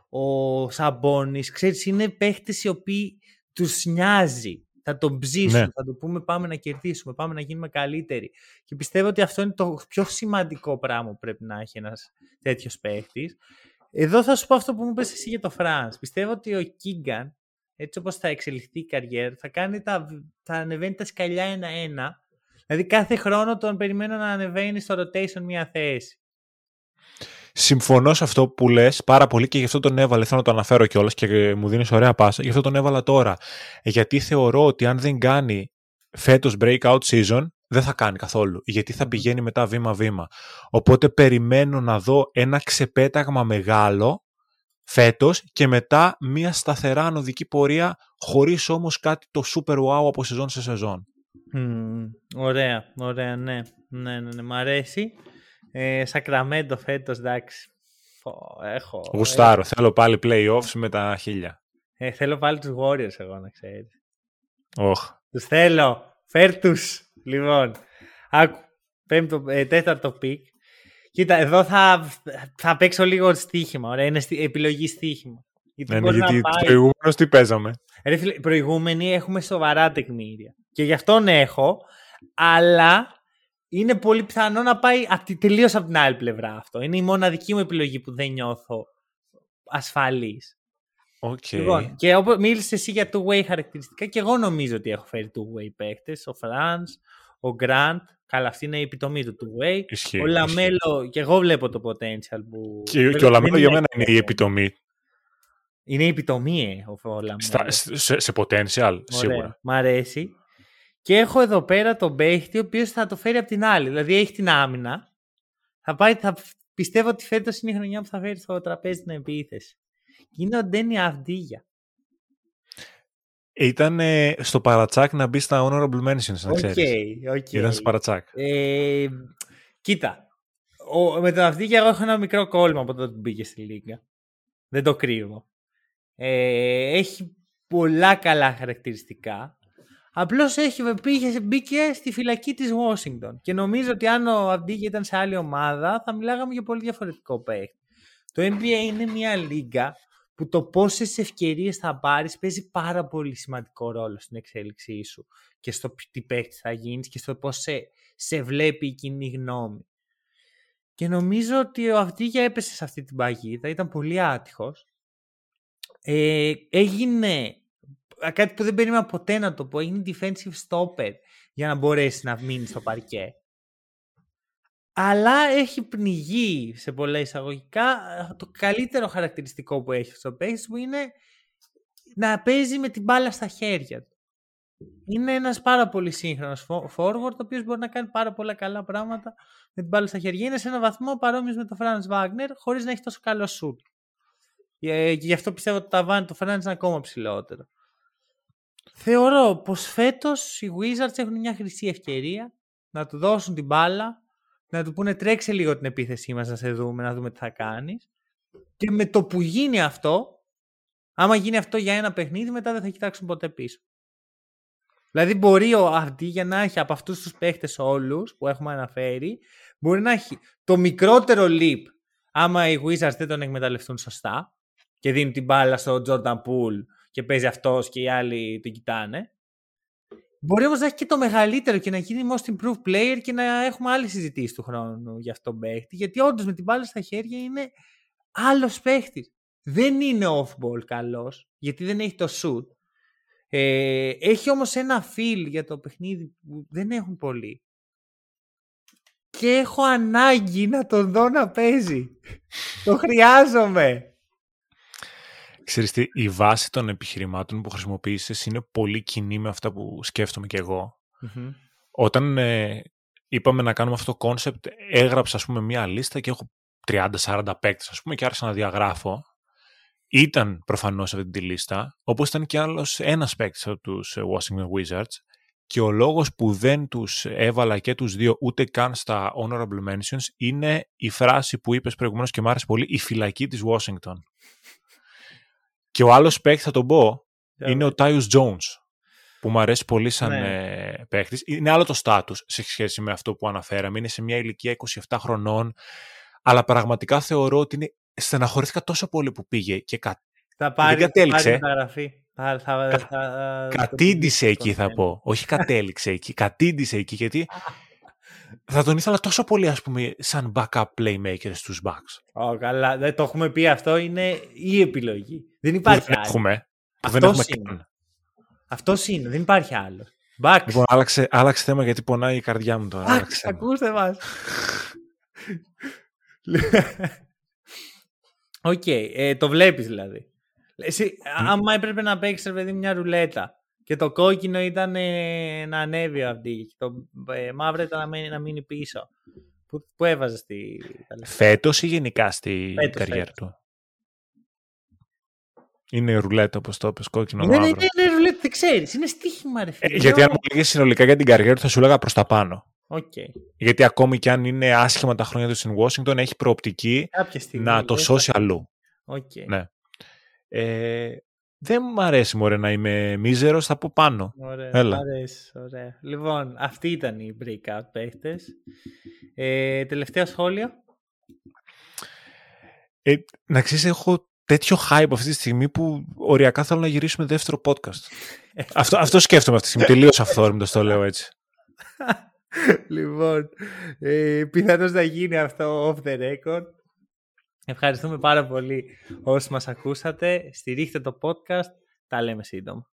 ο Σαμπόνις. Ξέρεις, είναι παίχτες οι οποίοι τους νοιάζει. Θα τον ψήσουν, Ναι. θα του πούμε πάμε να κερδίσουμε, πάμε να γίνουμε καλύτεροι. Και πιστεύω ότι αυτό είναι το πιο σημαντικό πράγμα που πρέπει να έχει ένας τέτοιος παίχτης. Εδώ θα σου πω αυτό που μου είπες εσύ για το Franz. Πιστεύω ότι ο Keegan, έτσι όπως θα εξελιχθεί η καριέρα, θα, κάνει τα, θα ανεβαίνει τα σκαλιά ένα-ένα. Δηλαδή κάθε χρόνο τον περιμένω να ανεβαίνει στο rotation μια θέση. Συμφωνώ σε αυτό που λες πάρα πολύ και γι' αυτό τον έβαλε. Θέλω να το αναφέρω κιόλας και μου δίνεις ωραία πάσα. Γι' αυτό τον έβαλα τώρα. Γιατί θεωρώ ότι αν δεν κάνει φέτος breakout season, δεν θα κάνει καθόλου. Γιατί θα πηγαίνει μετά βήμα-βήμα. Οπότε περιμένω να δω ένα ξεπέταγμα μεγάλο φέτος και μετά μια σταθερά ανωδική πορεία, χωρίς όμως κάτι το super wow από σεζόν σε σεζόν. Μμμ, ωραία, ωραία, ναι. Ναι, ναι, ναι, μ' αρέσει. Ε, Σακραμέντο φέτος, εντάξει. Φω, έχω. Γουστάρω. Θέλω πάλι playoffs με τα χίλια. Ε, θέλω πάλι τους Warriors εγώ να ξέρεις. Οχ. Τους θέλω. Φέρ τους. Λοιπόν, άκου. Πέμπτο, ε, τέταρτο pick. Κοίτα, εδώ θα, θα παίξω λίγο στοίχημα. Ωραία, είναι στη, επιλογή στοίχημα. Γιατί Ναι, ναι, μπορεί γιατί να τους πάει. προηγούμενους τι παίζαμε. Ρε φίλε, οι προηγούμενοι έχουμε σοβαρά τεκμήρια. Και γι' αυτόν έχω, αλλά είναι πολύ πιθανό να πάει τελείως από την άλλη πλευρά αυτό. Είναι η μοναδική μου επιλογή που δεν νιώθω ασφαλής. Οκ. Λοιπόν, και όπως μίλησες εσύ για two-way χαρακτηριστικά και εγώ νομίζω ότι έχω φέρει two-way παίχτες. Ο Franz, ο Grant, καλά αυτή είναι η επιτομή του two-way. Ισχύει, ο ισχύει. Λαμέλο, και εγώ βλέπω το potential που... Και, Βέβαια, και ο Λαμέλο δεν για μένα είναι η εύκολο. επιτομή. Είναι η επιτομή, ε, ο, ο Λαμέλο. Στα, σε, σε potential, σίγουρα. Ωραία. Μ' αρέσει. Και έχω εδώ πέρα τον παίχτη, ο οποίος θα το φέρει από την άλλη. Δηλαδή έχει την άμυνα. Θα πάει, θα πιστεύω ότι φέτος είναι η χρονιά που θα φέρει στο τραπέζι την επίθεση. Και είναι ο Ντένι Αβντίγια. Ήταν ε, στο παρατσάκ να μπει στα honorable mentions, να Οκ, ξέρεις. οκ. Ήταν στο παρατσάκ. Ε, κοίτα. Ο, με τον Αυντίγια εγώ έχω ένα μικρό κόλλημα από τότε που μπήκε στη Λίγκα. Δεν το κρύβω. Ε, έχει πολλά καλά χαρακτηριστικά. Απλώς πήγε, μπήκε στη φυλακή της Washington. Και νομίζω ότι αν ο Αυντίγια ήταν σε άλλη ομάδα, θα μιλάγαμε για πολύ διαφορετικό παίκτη. Το NBA είναι μια λίγα που το πόσες ευκαιρίες θα πάρεις παίζει πάρα πολύ σημαντικό ρόλο στην εξέλιξή σου και στο τι παίκτη θα γίνεις και στο πώς σε, σε βλέπει η κοινή γνώμη. Και νομίζω ότι ο Αυντίγια έπεσε σε αυτή την παγίδα, ήταν πολύ άτυχος. Ε, έγινε κάτι που δεν περίμενα ποτέ να το πω, έγινε defensive stopper για να μπορέσει να μείνει στο παρκέ. Αλλά έχει πνιγεί σε πολλά εισαγωγικά το καλύτερο χαρακτηριστικό που έχει στο παίχτη που είναι να παίζει με την μπάλα στα χέρια του. Είναι ένας πάρα πολύ σύγχρονος forward, ο οποίος μπορεί να κάνει πάρα πολλά καλά πράγματα με την μπάλα στα χέρια. Είναι σε ένα βαθμό παρόμοιος με τον Franz Wagner, χωρίς να έχει τόσο καλό shoot. Και γι' αυτό πιστεύω ότι το ταβάνι του Franz είναι ακόμα ψηλότερο. Θεωρώ πως φέτος οι Wizards έχουν μια χρυσή ευκαιρία να του δώσουν την μπάλα, να του πούνε τρέξε λίγο την επίθεσή μας να σε δούμε, να δούμε τι θα κάνεις. Και με το που γίνει αυτό, άμα γίνει αυτό για ένα παιχνίδι, μετά δεν θα κοιτάξουν ποτέ πίσω. Δηλαδή μπορεί ο Αρντί για να έχει από αυτούς τους παίχτες όλους που έχουμε αναφέρει, μπορεί να έχει το μικρότερο leap άμα οι Wizards δεν τον εκμεταλλευτούν σωστά και δίνουν την μπάλα στο Jordan Poole και παίζει αυτός και οι άλλοι τον κοιτάνε. Μπορεί όμως να έχει και το μεγαλύτερο και να γίνει most improved player και να έχουμε άλλη συζητήσεις του χρόνου για αυτόν τον παίχτη. Γιατί όντως με την μπάλα στα χέρια είναι άλλος παίχτη. Δεν είναι off-ball καλός, γιατί δεν έχει το shoot. Ε, έχει όμως ένα feel για το παιχνίδι που δεν έχουν πολύ. Και έχω ανάγκη να τον δω να παίζει. το χρειάζομαι. Ξέρεις τι, η βάση των επιχειρημάτων που χρησιμοποίησες είναι πολύ κοινή με αυτά που σκέφτομαι και εγώ. Mm-hmm. Όταν ε, είπαμε να κάνουμε αυτό το concept, έγραψα ας πούμε μία λίστα και έχω 30-40 παίκτες ας πούμε και άρχισα να διαγράφω. Ήταν προφανώς αυτή τη λίστα, όπως ήταν και άλλος ένας παίκτης από τους Washington Wizards και ο λόγος που δεν τους έβαλα και τους δύο ούτε καν στα honorable mentions είναι η φράση που είπες προηγουμένως και μου άρεσε πολύ, η φυλακή της Washington. Και ο άλλος παίκτης θα τον πω είναι ο Tyus Jones που μου αρέσει πολύ σαν Ναι. ε, παίκτης. Είναι άλλο το στάτους σε σχέση με αυτό που αναφέραμε. Είναι σε μια ηλικία 27 χρονών αλλά πραγματικά θεωρώ ότι είναι... στεναχωρήθηκα τόσο πολύ που πήγε και κα... Θα πάρει, κατέληξε. πάρει μεταγραφή. Θα, θα, θα, Κατήντησε εκεί θα πω. Όχι κατέληξε εκεί. Κατήντησε εκεί γιατί θα τον ήθελα τόσο πολύ ας πούμε σαν backup playmaker στους Bucks. Ω, καλά. Δεν το έχουμε πει αυτό. Είναι η επιλογή. Δεν υπάρχει δεν άλλο. έχουμε. Που δεν Αυτός έχουμε είναι. καν. Αυτός είναι. Δεν υπάρχει άλλο. Bucks. Λοιπόν, άλλαξε, άλλαξε θέμα γιατί πονάει η καρδιά μου τώρα. Άλλαξε Bucks, θέμα. ακούστε μας. Οκ, ε, το βλέπεις δηλαδή. Εσύ, άμα έπρεπε να παίξεις ρε παιδί μια ρουλέτα και το κόκκινο ήταν ε, να ανέβει αυτή και το ε, μαύρο ήταν να μείνει, να μείνει πίσω. Πού, πού έβαζες τη... τα λεφτά; Φέτος ή γενικά στη Φέτος, καριέρα φέτος. του; Είναι ρουλέτα όπως το είπες, κόκκινο Είναι, είναι, μαύρο. είναι ρουλέτα, δεν ξέρεις. Είναι στοίχημα ρε Ε, φίλε. γιατί Λέω, αν μου λέγες συνολικά για την καριέρα του θα σου έλεγα προς τα πάνω. Οκ. Γιατί ακόμη και αν είναι άσχημα τα χρόνια τους στην Washington έχει προοπτική Κάποια στιγμή. να το δεν σώσει θα- αλλού. Οκ. Ναι. Ε, δεν μου αρέσει μωρέ να είμαι μίζερος, θα πω πάνω. Ωραία, Έλα. μ' αρέσει, ωραία. Λοιπόν, αυτή ήταν η breakout παίχτες. Ε, τελευταία σχόλια. Ε, να ξέρεις, έχω τέτοιο hype αυτή τη στιγμή που οριακά θέλω να γυρίσουμε δεύτερο podcast. αυτό, αυτό σκέφτομαι αυτή τη στιγμή. Τελείως αυθόρμητος το λέω έτσι. λοιπόν, ε, πιθανώς να γίνει αυτό off the record. Ευχαριστούμε πάρα πολύ όσοι μας ακούσατε. Στηρίχτε το podcast. Τα λέμε σύντομα.